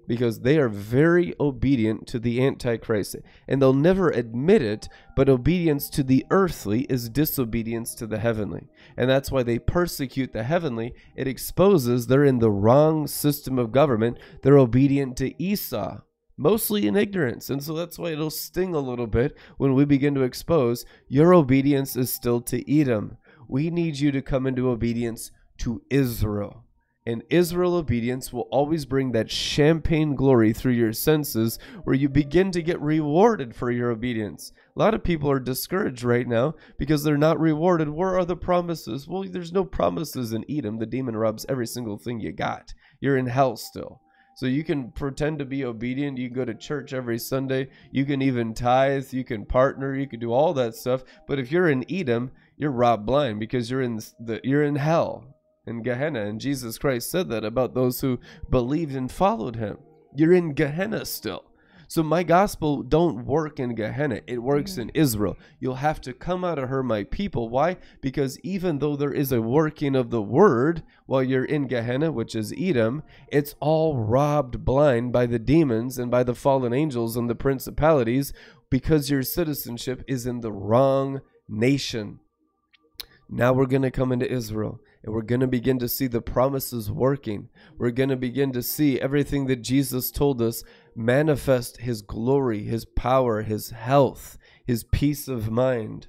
because they are very obedient to the Antichrist. And they'll never admit it, but obedience to the earthly is disobedience to the heavenly. And that's why they persecute the heavenly. It exposes they're in the wrong system of government. They're obedient to Esau, mostly in ignorance. And so that's why it'll sting a little bit when we begin to expose your obedience is still to Edom. We need you to come into obedience to Israel. And Israel obedience will always bring that champagne glory through your senses where you begin to get rewarded for your obedience. A lot of people are discouraged right now because they're not rewarded. Where are the promises? Well, there's no promises in Edom. The demon robs every single thing you got. You're in hell still. So you can pretend to be obedient. You can go to church every Sunday. You can even tithe. You can partner. You can do all that stuff. But if you're in Edom, you're robbed blind because you're in the you're in hell in Gehenna. And Jesus Christ said that about those who believed and followed him. You're in Gehenna still. So my gospel don't work in Gehenna. It works mm. in Israel. You'll have to come out of her, my people. Why? Because even though there is a working of the word while you're in Gehenna, which is Edom, it's all robbed blind by the demons and by the fallen angels and the principalities because your citizenship is in the wrong nation. Now we're going to come into Israel and we're going to begin to see the promises working. We're going to begin to see everything that Jesus told us manifest his glory, his power, his health, his peace of mind,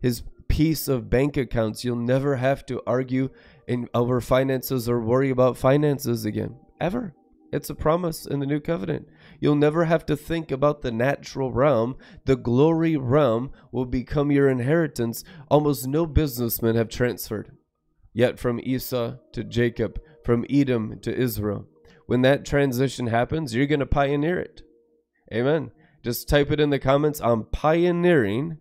his peace of bank accounts. You'll never have to argue in over finances or worry about finances again, ever. It's a promise in the new covenant. You'll never have to think about the natural realm. The glory realm will become your inheritance. Almost no businessmen have transferred yet from Esau to Jacob, from Edom to Israel. When that transition happens, you're going to pioneer it. Amen. Just type it in the comments. I'm pioneering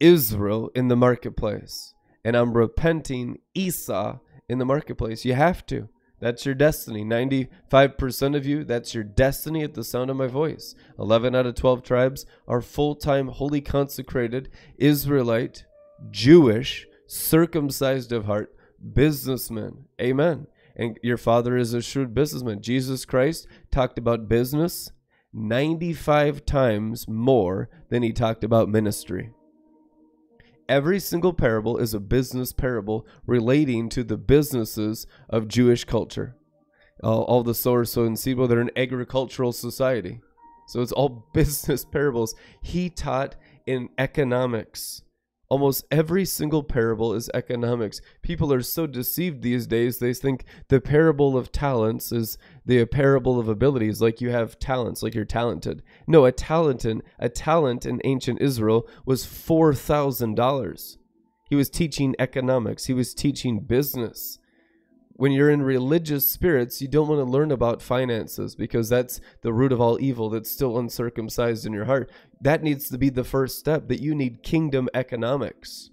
Israel in the marketplace, and I'm repenting Esau in the marketplace. You have to. That's your destiny. 95% of you, that's your destiny at the sound of my voice. 11 out of 12 tribes are full time, wholly consecrated, Israelite, Jewish, circumcised of heart, businessmen. Amen. And your father is a shrewd businessman. Jesus Christ talked about business 95 times more than he talked about ministry. Every single parable is a business parable relating to the businesses of Jewish culture. All, all the sower, sow, and seed, well, they're an agricultural society. So it's all [LAUGHS] business parables. He taught in economics. Almost every single parable is economics. People are so deceived these days, they think the parable of talents is the parable of abilities, like you have talents, like you're talented. No, a talent in, a talent in ancient Israel was four thousand dollars. He was teaching economics, he was teaching business when you're in religious spirits, you don't want to learn about finances because that's the root of all evil that's still uncircumcised in your heart. That needs to be the first step that you need kingdom economics.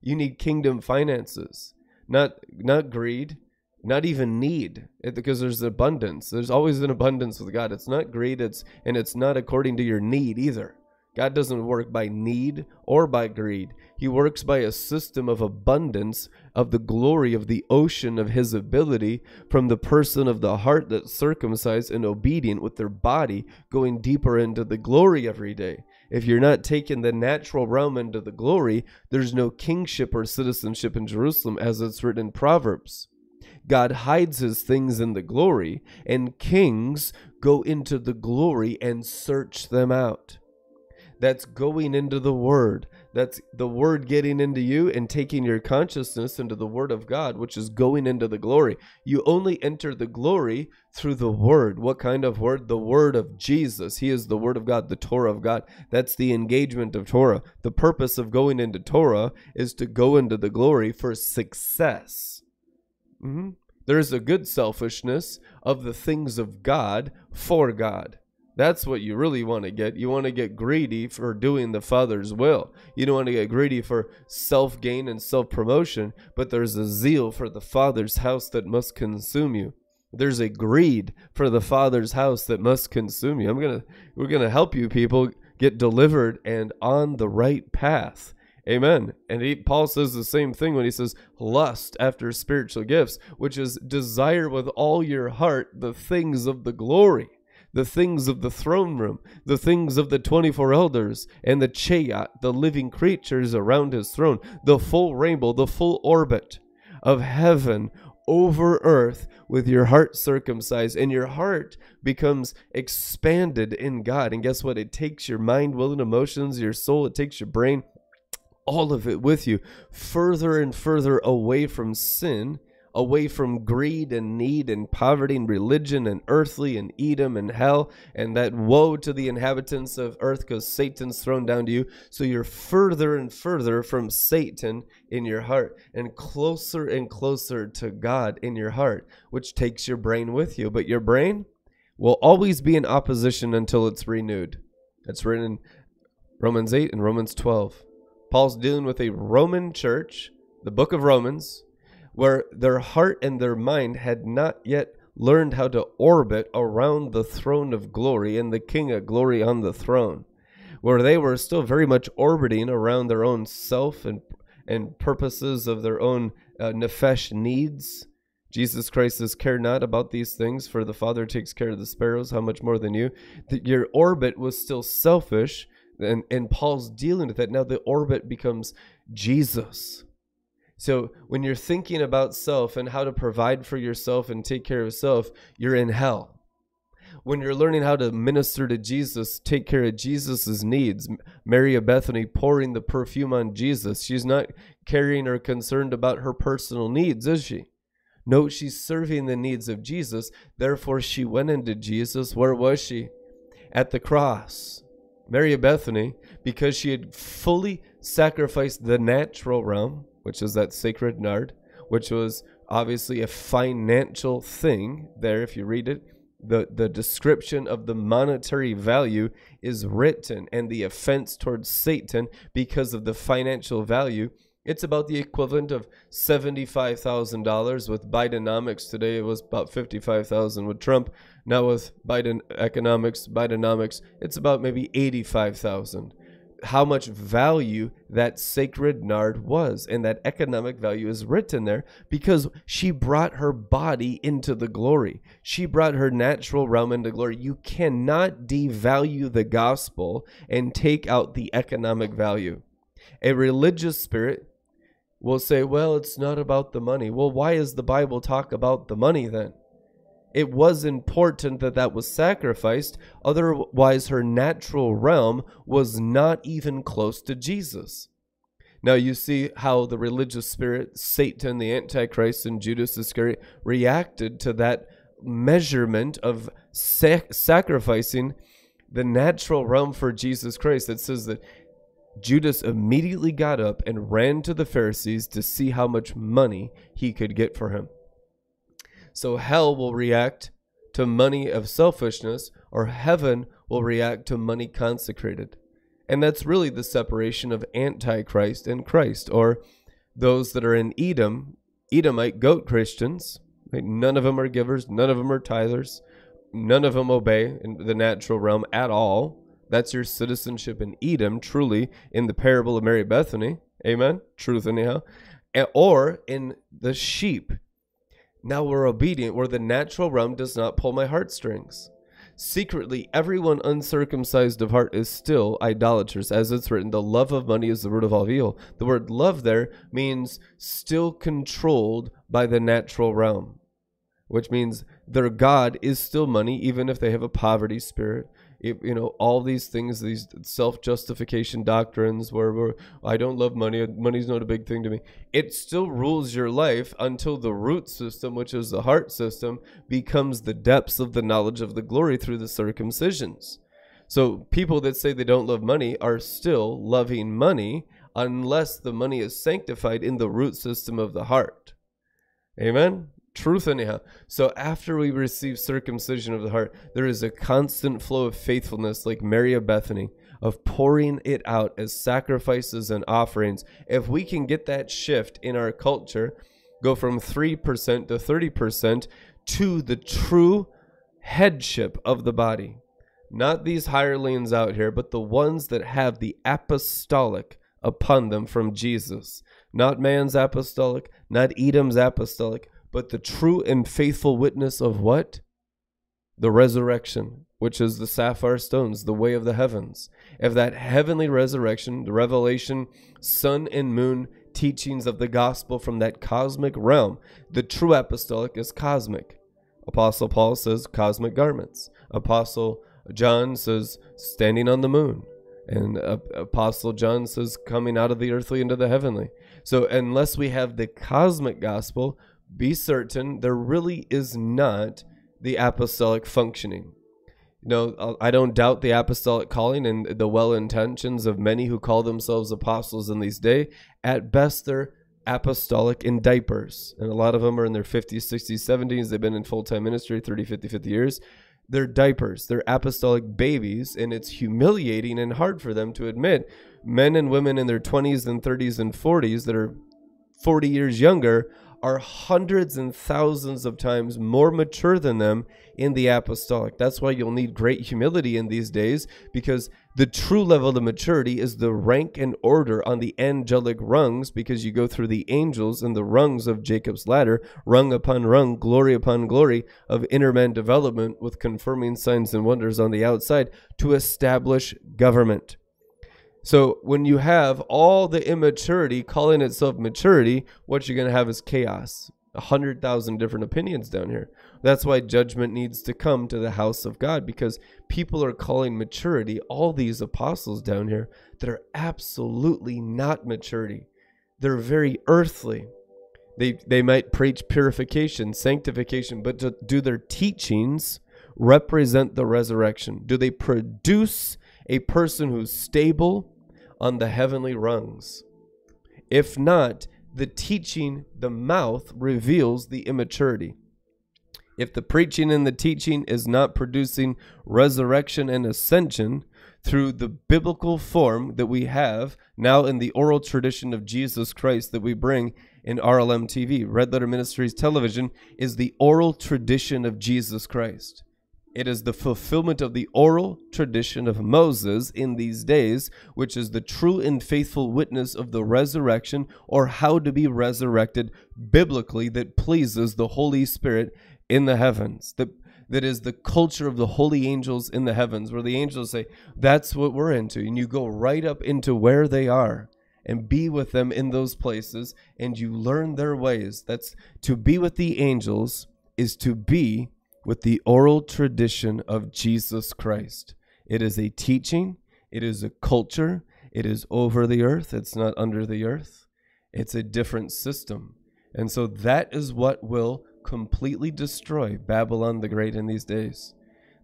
You need kingdom finances, not not greed, not even need, it, because there's abundance. There's always an abundance with God. It's not greed, it's and it's not according to your need either. God doesn't work by need or by greed. He works by a system of abundance of the glory of the ocean of his ability from the person of the heart that's circumcised and obedient with their body going deeper into the glory every day. If you're not taking the natural realm into the glory, there's no kingship or citizenship in Jerusalem as it's written in Proverbs. God hides his things in the glory, and kings go into the glory and search them out that's going into the Word. That's the Word getting into you and taking your consciousness into the Word of God, which is going into the glory. You only enter the glory through the Word. What kind of Word? The Word of Jesus. He is the Word of God, the Torah of God. That's the engagement of Torah. The purpose of going into Torah is to go into the glory for success. Mm-hmm. There's a good selfishness of the things of God for God. That's what you really want to get. You want to get greedy for doing the Father's will. You don't want to get greedy for self gain and self promotion, but there's a zeal for the Father's house that must consume you. There's a greed for the Father's house that must consume you. I'm gonna, we're gonna help you people get delivered and on the right path. Amen. And he, Paul says the same thing when he says lust after spiritual gifts, which is desire with all your heart the things of the glory the things of the throne room, the things of the 24 elders, and the Chayat, the living creatures around his throne, the full rainbow, the full orbit of heaven over earth with your heart circumcised, and your heart becomes expanded in God. And guess what? It takes your mind, will, and emotions, your soul, it takes your brain, all of it with you, further and further away from sin away from greed and need and poverty and religion and earthly and Edom and hell and that woe to the inhabitants of earth because Satan's thrown down to you. So you're further and further from Satan in your heart and closer and closer to God in your heart, which takes your brain with you. But your brain will always be in opposition until it's renewed. That's written in Romans 8 and Romans 12. Paul's dealing with a Roman church, the book of Romans, where their heart and their mind had not yet learned how to orbit around the throne of glory and the King of glory on the throne, where they were still very much orbiting around their own self and and purposes of their own uh, nefesh needs. Jesus Christ says, Care not about these things, for the Father takes care of the sparrows, how much more than you? That your orbit was still selfish, and, and Paul's dealing with that. Now the orbit becomes Jesus. So when you're thinking about self and how to provide for yourself and take care of self, you're in hell. When you're learning how to minister to Jesus, take care of Jesus's needs, Mary of Bethany pouring the perfume on Jesus, she's not caring or concerned about her personal needs, is she? No, she's serving the needs of Jesus. Therefore, she went into Jesus. Where was she? At the cross. Mary of Bethany, because she had fully sacrificed the natural realm, which is that sacred nard, which was obviously a financial thing there if you read it. The the description of the monetary value is written and the offense towards satan because of the financial value. It's about the equivalent of $75,000 with Bidenomics. Today it was about 55,000 with Trump. Now with Biden economics Bidenomics it's about maybe 85,000 how much value that sacred nard was. And that economic value is written there because she brought her body into the glory. She brought her natural realm into glory. You cannot devalue the gospel and take out the economic value. A religious spirit will say, well, it's not about the money. Well, why does the Bible talk about the money then? It was important that that was sacrificed. Otherwise, her natural realm was not even close to Jesus. Now, you see how the religious spirit, Satan, the Antichrist, and Judas Iscariot reacted to that measurement of sac- sacrificing the natural realm for Jesus Christ. It says that Judas immediately got up and ran to the Pharisees to see how much money he could get for him. So hell will react to money of selfishness, or heaven will react to money consecrated. And that's really the separation of Antichrist and Christ, or those that are in Edom, Edomite goat Christians. Right? None of them are givers, none of them are tithers, none of them obey in the natural realm at all. That's your citizenship in Edom, truly, in the parable of Mary Bethany. Amen. Truth, anyhow. Or in the sheep. Now we're obedient, where the natural realm does not pull my heartstrings. Secretly, everyone uncircumcised of heart is still idolaters, as it's written, the love of money is the root of all evil. The word love there means still controlled by the natural realm, which means their God is still money, even if they have a poverty spirit you know all these things these self-justification doctrines where, where i don't love money money's not a big thing to me. It still rules your life until the root system which is the heart system becomes the depths of the knowledge of the glory through the circumcisions. So people that say they don't love money are still loving money unless the money is sanctified in the root system of the heart. Amen truth anyhow so after we receive circumcision of the heart there is a constant flow of faithfulness like mary of bethany of pouring it out as sacrifices and offerings. If we can get that shift in our culture go from 3% to 30% to the true headship of the body. Not these hirelings out here but the ones that have the apostolic upon them from jesus. Not man's apostolic not edom's apostolic but the true and faithful witness of what? The resurrection, which is the sapphire stones, the way of the heavens. If that heavenly resurrection, the revelation, sun and moon teachings of the gospel from that cosmic realm, the true apostolic is cosmic. Apostle Paul says cosmic garments. Apostle John says standing on the moon. And Apostle John says coming out of the earthly into the heavenly. So, unless we have the cosmic gospel, be certain there really is not the apostolic functioning. You know, uh, I don't doubt the apostolic calling and the well intentions of many who call themselves apostles in these days. At best, they're apostolic in diapers. And a lot of them are in their 50s, 60s, 70s. They've been in full time ministry 30, 50, 50 years. They're diapers. They're apostolic babies. And it's humiliating and hard for them to admit. Men and women in their 20s and 30s and 40s that are 40 years younger are hundreds and thousands of times more mature than them in the apostolic. That's why you'll need great humility in these days because the true level of maturity is the rank and order on the angelic rungs because you go through the angels and the rungs of Jacob's ladder, rung upon rung, glory upon glory of inner man development with confirming signs and wonders on the outside to establish government. So when you have all the immaturity calling itself maturity, what you're going to have is chaos. A hundred thousand different opinions down here. That's why judgment needs to come to the house of God because people are calling maturity all these apostles down here that are absolutely not maturity. They're very earthly. They they might preach purification, sanctification, but do their teachings represent the resurrection? Do they produce a person who's stable, on the heavenly rungs. If not, the teaching, the mouth, reveals the immaturity. If the preaching and the teaching is not producing resurrection and ascension through the biblical form that we have now in the oral tradition of Jesus Christ that we bring in RLM TV, Red Letter Ministries Television, is the oral tradition of Jesus Christ. It is the fulfillment of the oral tradition of Moses in these days, which is the true and faithful witness of the resurrection or how to be resurrected biblically that pleases the Holy Spirit in the heavens. That that is the culture of the holy angels in the heavens, where the angels say, That's what we're into. And you go right up into where they are and be with them in those places and you learn their ways. That's to be with the angels is to be with the oral tradition of Jesus Christ. It is a teaching, it is a culture, it is over the earth, it's not under the earth. It's a different system. And so that is what will completely destroy Babylon the Great in these days.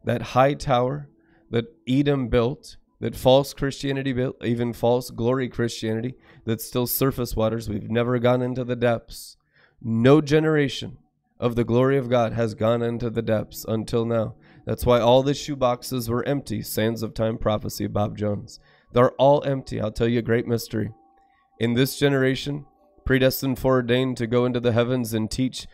That high tower that Edom built, that false Christianity built, even false glory Christianity, that's still surface waters. We've never gone into the depths. No generation of the glory of God has gone into the depths until now. That's why all the shoe boxes were empty. Sands of Time Prophecy, Bob Jones. They're all empty. I'll tell you a great mystery. In this generation, predestined foreordained to go into the heavens and teach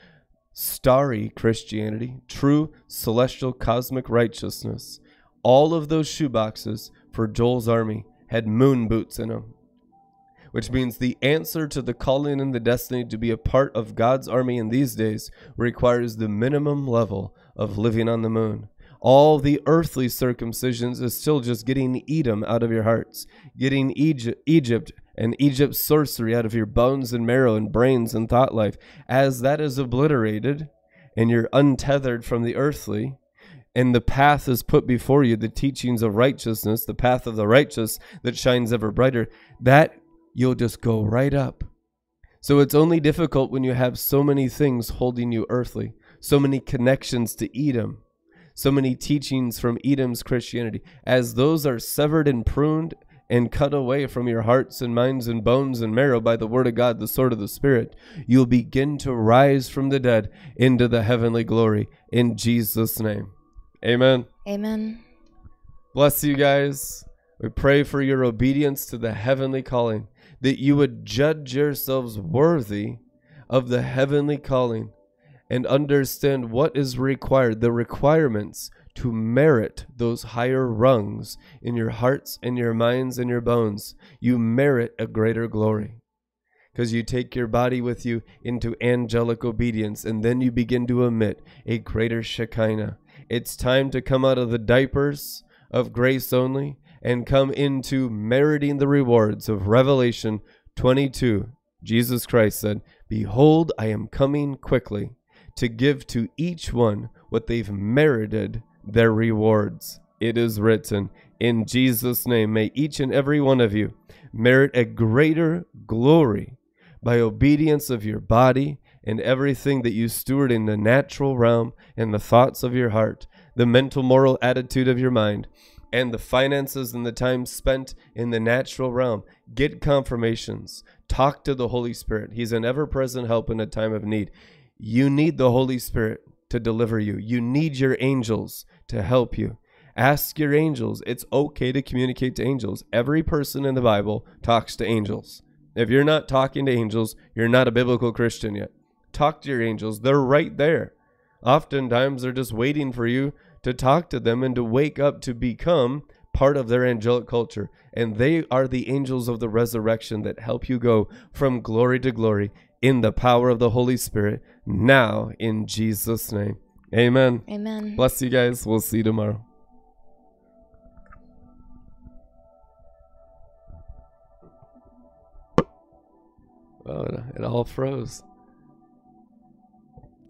starry Christianity, true celestial cosmic righteousness. All of those shoeboxes for Joel's army had moon boots in them, which means the answer to the calling and the destiny to be a part of God's army in these days requires the minimum level of living on the moon. All the earthly circumcisions is still just getting Edom out of your hearts, getting Egypt, Egypt and Egypt's sorcery out of your bones and marrow and brains and thought life. As that is obliterated and you're untethered from the earthly, and the path is put before you, the teachings of righteousness, the path of the righteous that shines ever brighter, that you'll just go right up. So it's only difficult when you have so many things holding you earthly, so many connections to Edom, so many teachings from Edom's Christianity. As those are severed and pruned and cut away from your hearts and minds and bones and marrow by the word of God, the sword of the Spirit, you'll begin to rise from the dead into the heavenly glory in Jesus' name. Amen. Amen. Bless you guys. We pray for your obedience to the heavenly calling, that you would judge yourselves worthy of the heavenly calling and understand what is required, the requirements to merit those higher rungs in your hearts and your minds and your bones. You merit a greater glory because you take your body with you into angelic obedience and then you begin to emit a greater Shekinah. It's time to come out of the diapers of grace only and come into meriting the rewards of Revelation 22. Jesus Christ said, Behold, I am coming quickly to give to each one what they've merited their rewards. It is written, In Jesus' name, may each and every one of you merit a greater glory by obedience of your body and everything that you steward in the natural realm and the thoughts of your heart, the mental, moral attitude of your mind, and the finances and the time spent in the natural realm. Get confirmations. Talk to the Holy Spirit. He's an ever present help in a time of need. You need the Holy Spirit to deliver you. You need your angels to help you. Ask your angels. It's okay to communicate to angels. Every person in the Bible talks to angels. If you're not talking to angels, you're not a biblical Christian yet. Talk to your angels. They're right there. Oftentimes, they're just waiting for you to talk to them and to wake up to become part of their angelic culture. And they are the angels of the resurrection that help you go from glory to glory in the power of the Holy Spirit now in Jesus' name. Amen. Amen. Bless you guys. We'll see you tomorrow. Oh, it, it all froze.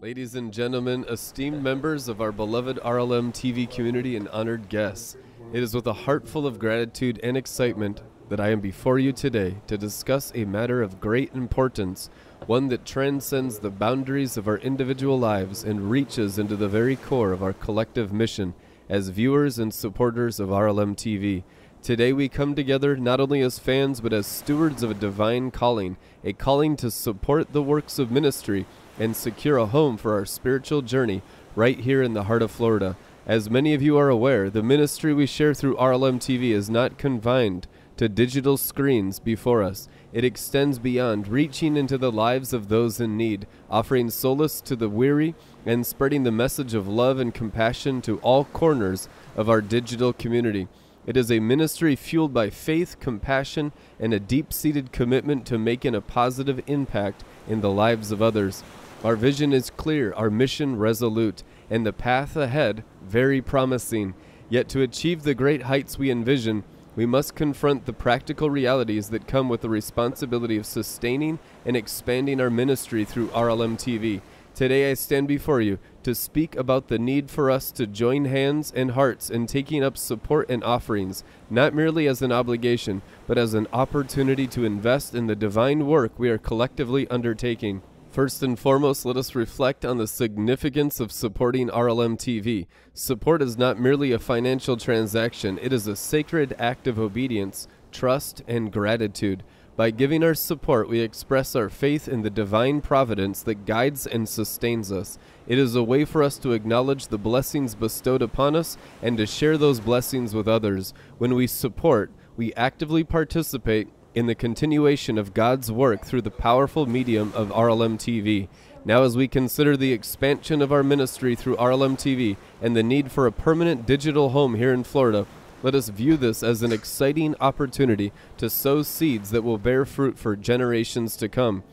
Ladies and gentlemen, esteemed members of our beloved RLM TV community and honored guests, it is with a heart full of gratitude and excitement that I am before you today to discuss a matter of great importance, one that transcends the boundaries of our individual lives and reaches into the very core of our collective mission as viewers and supporters of RLM TV. Today we come together not only as fans but as stewards of a divine calling, a calling to support the works of ministry and secure a home for our spiritual journey right here in the heart of Florida. As many of you are aware, the ministry we share through RLM TV is not confined to digital screens before us. It extends beyond, reaching into the lives of those in need, offering solace to the weary, and spreading the message of love and compassion to all corners of our digital community. It is a ministry fueled by faith, compassion, and a deep seated commitment to making a positive impact in the lives of others. Our vision is clear, our mission resolute, and the path ahead very promising. Yet to achieve the great heights we envision, we must confront the practical realities that come with the responsibility of sustaining and expanding our ministry through RLM TV. Today I stand before you to speak about the need for us to join hands and hearts in taking up support and offerings, not merely as an obligation, but as an opportunity to invest in the divine work we are collectively undertaking. First and foremost, let us reflect on the significance of supporting RLM TV. Support is not merely a financial transaction, it is a sacred act of obedience, trust, and gratitude. By giving our support, we express our faith in the divine providence that guides and sustains us. It is a way for us to acknowledge the blessings bestowed upon us and to share those blessings with others. When we support, we actively participate in the continuation of God's work through the powerful medium of RLM TV. Now, as we consider the expansion of our ministry through RLM TV and the need for a permanent digital home here in Florida, let us view this as an exciting opportunity to sow seeds that will bear fruit for generations to come.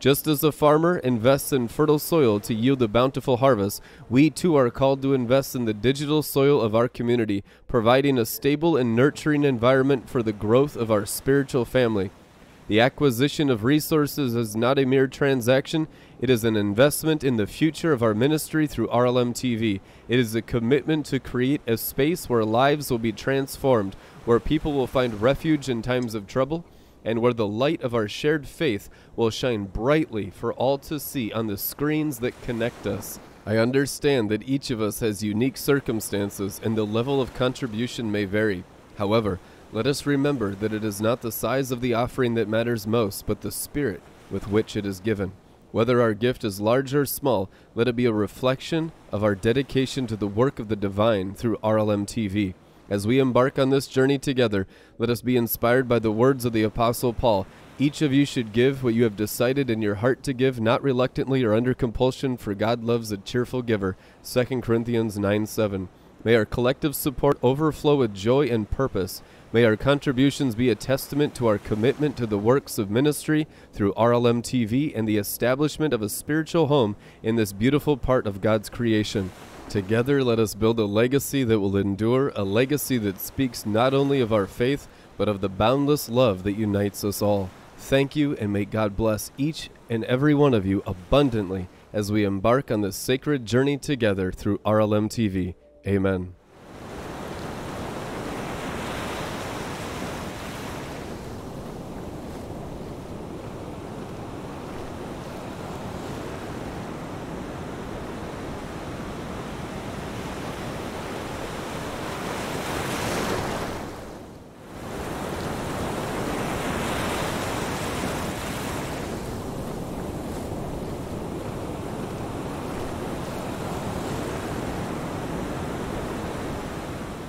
Just as a farmer invests in fertile soil to yield a bountiful harvest, we too are called to invest in the digital soil of our community, providing a stable and nurturing environment for the growth of our spiritual family. The acquisition of resources is not a mere transaction, it is an investment in the future of our ministry through RLM TV. It is a commitment to create a space where lives will be transformed, where people will find refuge in times of trouble, and where the light of our shared faith will shine brightly for all to see on the screens that connect us. I understand that each of us has unique circumstances and the level of contribution may vary. However, let us remember that it is not the size of the offering that matters most, but the spirit with which it is given. Whether our gift is large or small, let it be a reflection of our dedication to the work of the divine through RLM TV. As we embark on this journey together, let us be inspired by the words of the Apostle Paul. Each of you should give what you have decided in your heart to give, not reluctantly or under compulsion, for God loves a cheerful giver. 2 Corinthians 9 7. May our collective support overflow with joy and purpose. May our contributions be a testament to our commitment to the works of ministry through RLM TV and the establishment of a spiritual home in this beautiful part of God's creation. Together, let us build a legacy that will endure, a legacy that speaks not only of our faith, but of the boundless love that unites us all. Thank you, and may God bless each and every one of you abundantly as we embark on this sacred journey together through RLM TV. Amen.